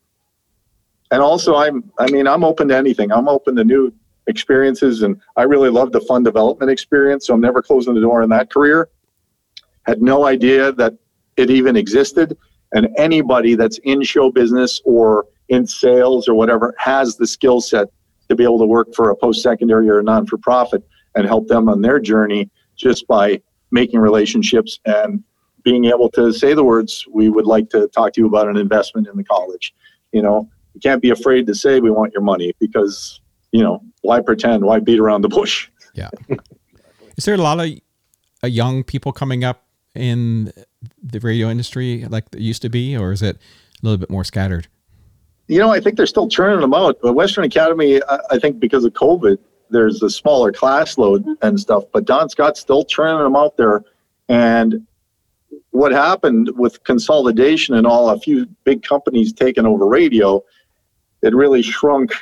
and also i'm i mean i'm open to anything. I'm open to new experiences and i really love the fun development experience so i'm never closing the door in that career. Had no idea that it even existed. And anybody that's in show business or in sales or whatever has the skill set to be able to work for a post secondary or a non for profit and help them on their journey just by making relationships and being able to say the words, we would like to talk to you about an investment in the college. You know, you can't be afraid to say we want your money because, you know, why pretend? Why beat around the bush? [LAUGHS] Yeah. Is there a lot of uh, young people coming up in the radio industry like it used to be, or is it a little bit more scattered? You know, I think they're still churning them out. But Western Academy, I think because of COVID, there's a smaller class load mm-hmm. and stuff. But Don Scott's still churning them out there. And what happened with consolidation and all, a few big companies taking over radio, it really shrunk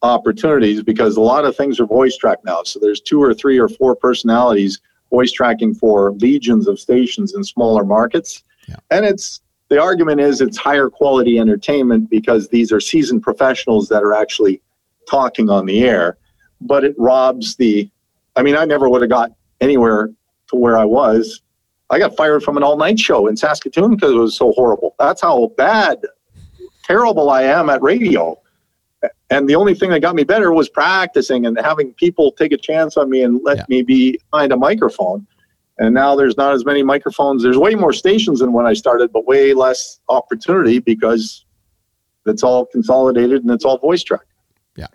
opportunities because a lot of things are voice tracked now. So there's two or three or four personalities voice tracking for legions of stations in smaller markets. Yeah. And it's the argument is it's higher quality entertainment because these are seasoned professionals that are actually talking on the air. But it robs the I mean, I never would have got anywhere to where I was. I got fired from an all night show in Saskatoon because it was so horrible. That's how bad, terrible I am at radio. And the only thing that got me better was practicing and having people take a chance on me and let yeah. me be behind a microphone. And now there's not as many microphones. There's way more stations than when I started, but way less opportunity because it's all consolidated and it's all voice track. Yeah.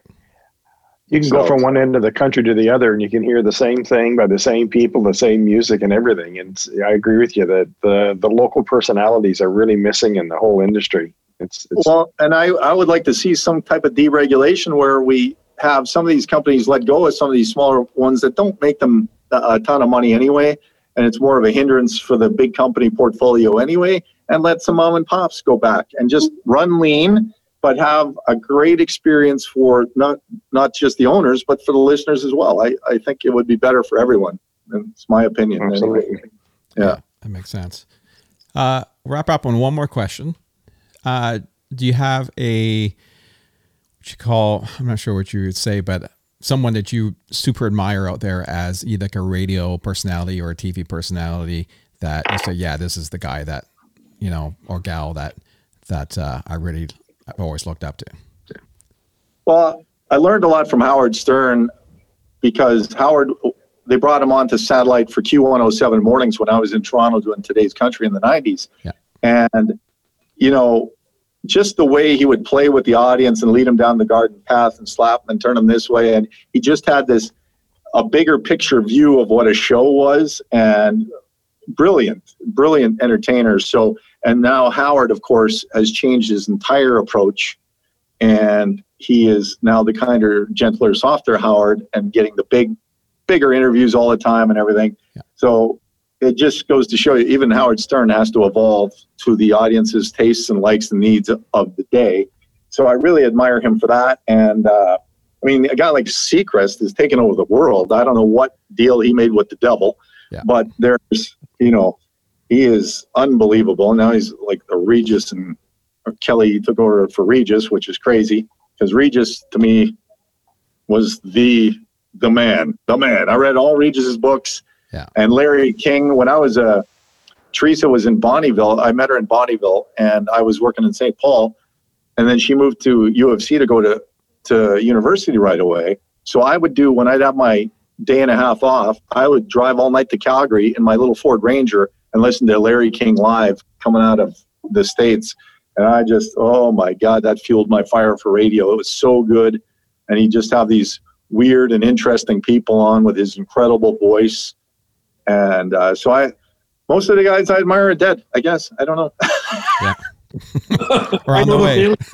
You can so, go from one end of the country to the other and you can hear the same thing by the same people, the same music and everything. And I agree with you that the, the local personalities are really missing in the whole industry. It's, it's well, and I, I would like to see some type of deregulation where we have some of these companies let go of some of these smaller ones that don't make them a ton of money anyway, and it's more of a hindrance for the big company portfolio anyway, and let some mom and pops go back and just run lean, but have a great experience for not not just the owners, but for the listeners as well. I, I think it would be better for everyone. And it's my opinion. Absolutely. Anyway. Yeah. yeah. that makes sense. Uh, wrap up on one more question. Uh, do you have a what you call? I'm not sure what you would say, but someone that you super admire out there as either like a radio personality or a TV personality that you say, yeah, this is the guy that you know or gal that that uh, I really I've always looked up to. Well, I learned a lot from Howard Stern because Howard, they brought him on to satellite for Q107 mornings when I was in Toronto doing Today's Country in the 90s. Yeah. And, you know, just the way he would play with the audience and lead them down the garden path and slap them and turn them this way. And he just had this, a bigger picture view of what a show was and brilliant, brilliant entertainers. So, and now Howard, of course, has changed his entire approach and he is now the kinder, gentler, softer Howard, and getting the big, bigger interviews all the time and everything. Yeah. So it just goes to show you, even Howard Stern has to evolve to the audience's tastes and likes and needs of the day. So I really admire him for that. And uh, I mean, a guy like Seacrest is taking over the world. I don't know what deal he made with the devil, Yeah. but there's, you know, he is unbelievable. Now he's like the Regis and Kelly took over for Regis, which is crazy because Regis to me was the the man, the man. I read all Regis's books. Yeah. And Larry King, when I was uh, Teresa was in Bonnyville. I met her in Bonnyville, and I was working in St. Paul, and then she moved to U of C to go to to university right away. So I would do when I'd have my day and a half off, I would drive all night to Calgary in my little Ford Ranger and listen to Larry King live coming out of the states. And I just, oh my God, that fueled my fire for radio. It was so good. And he just have these weird and interesting people on with his incredible voice. And uh, so I, most of the guys I admire are dead. I guess I don't know. [LAUGHS] We're I on the way. [LAUGHS]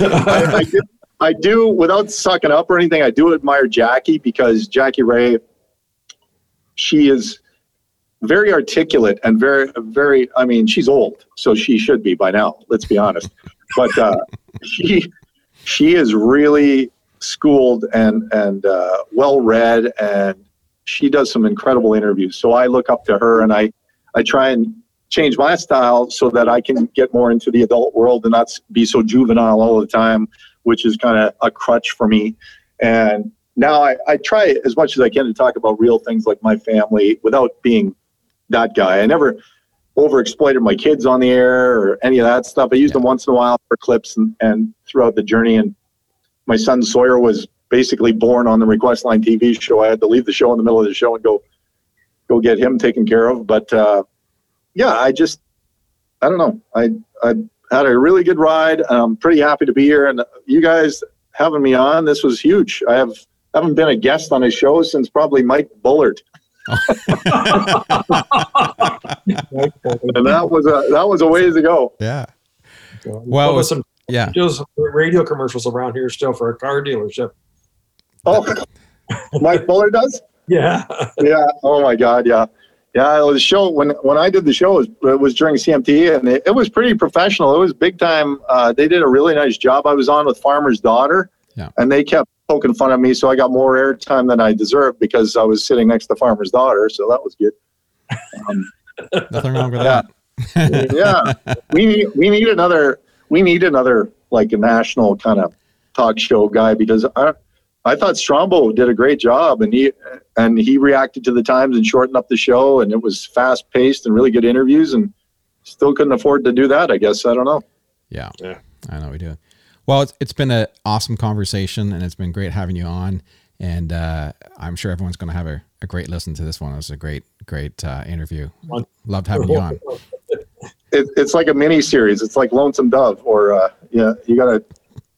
I, I, do, I do, without sucking up or anything, I do admire Jackie because Jackie Ray, she is very articulate and very, very, I mean, she's old, so she should be by now, let's be honest. But uh, she, she is really schooled and, and uh, well read, and she does some incredible interviews. So I look up to her and I, I try and change my style so that I can get more into the adult world and not be so juvenile all the time, which is kind of a crutch for me. And now I, I try as much as I can to talk about real things like my family without being that guy. I never overexploited my kids on the air or any of that stuff. I used them once in a while for clips and, and throughout the journey. And my son Sawyer was basically born on the request line TV show. I had to leave the show in the middle of the show and go go get him taken care of. But uh, yeah, I just I don't know. I I had a really good ride. I'm pretty happy to be here, and you guys having me on. This was huge. I have haven't been a guest on a show since probably Mike Bullard, [LAUGHS] [LAUGHS] and that was a that was a ways ago. Yeah. well, Well, with some Yeah. just radio commercials around here still for a car dealership. Oh, [LAUGHS] Mike Fuller does. Yeah. Yeah. Oh my God. Yeah. Yeah. It was a show when when I did the show. It was, it was during CMT, and it, it was pretty professional. It was big time. Uh, they did a really nice job. I was on with Farmer's Daughter, Yeah. and they kept poking fun at me, so I got more airtime than I deserved because I was sitting next to Farmer's Daughter. So that was good. Um, [LAUGHS] Nothing wrong with Yeah. that. yeah, we need we need another we need another like a national kind of talk show guy because I I thought Strombo did a great job and he and he reacted to the times and shortened up the show and it was fast paced and really good interviews and still couldn't afford to do that. I guess I don't know. Yeah. Yeah. I know we do. Well, it's, it's been an awesome conversation and it's been great having you on. And uh, I'm sure everyone's going to have a, a great listen to this one. It was a great, great uh, interview. Loved having you on. [LAUGHS] It, it's like a mini series. It's like Lonesome Dove or uh, yeah, you got to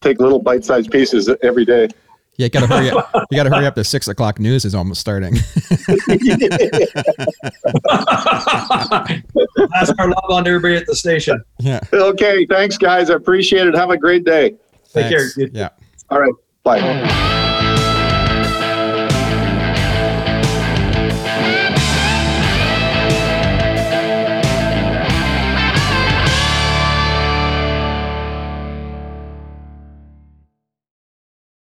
take little bite sized pieces every day. Yeah, you got to hurry up. [LAUGHS] You got to hurry up. The six o'clock news is almost starting. [LAUGHS] That's our love on everybody at the station. yeah. okay, thanks guys. I appreciate it. Have a great day. Take care. Yeah. All right, bye.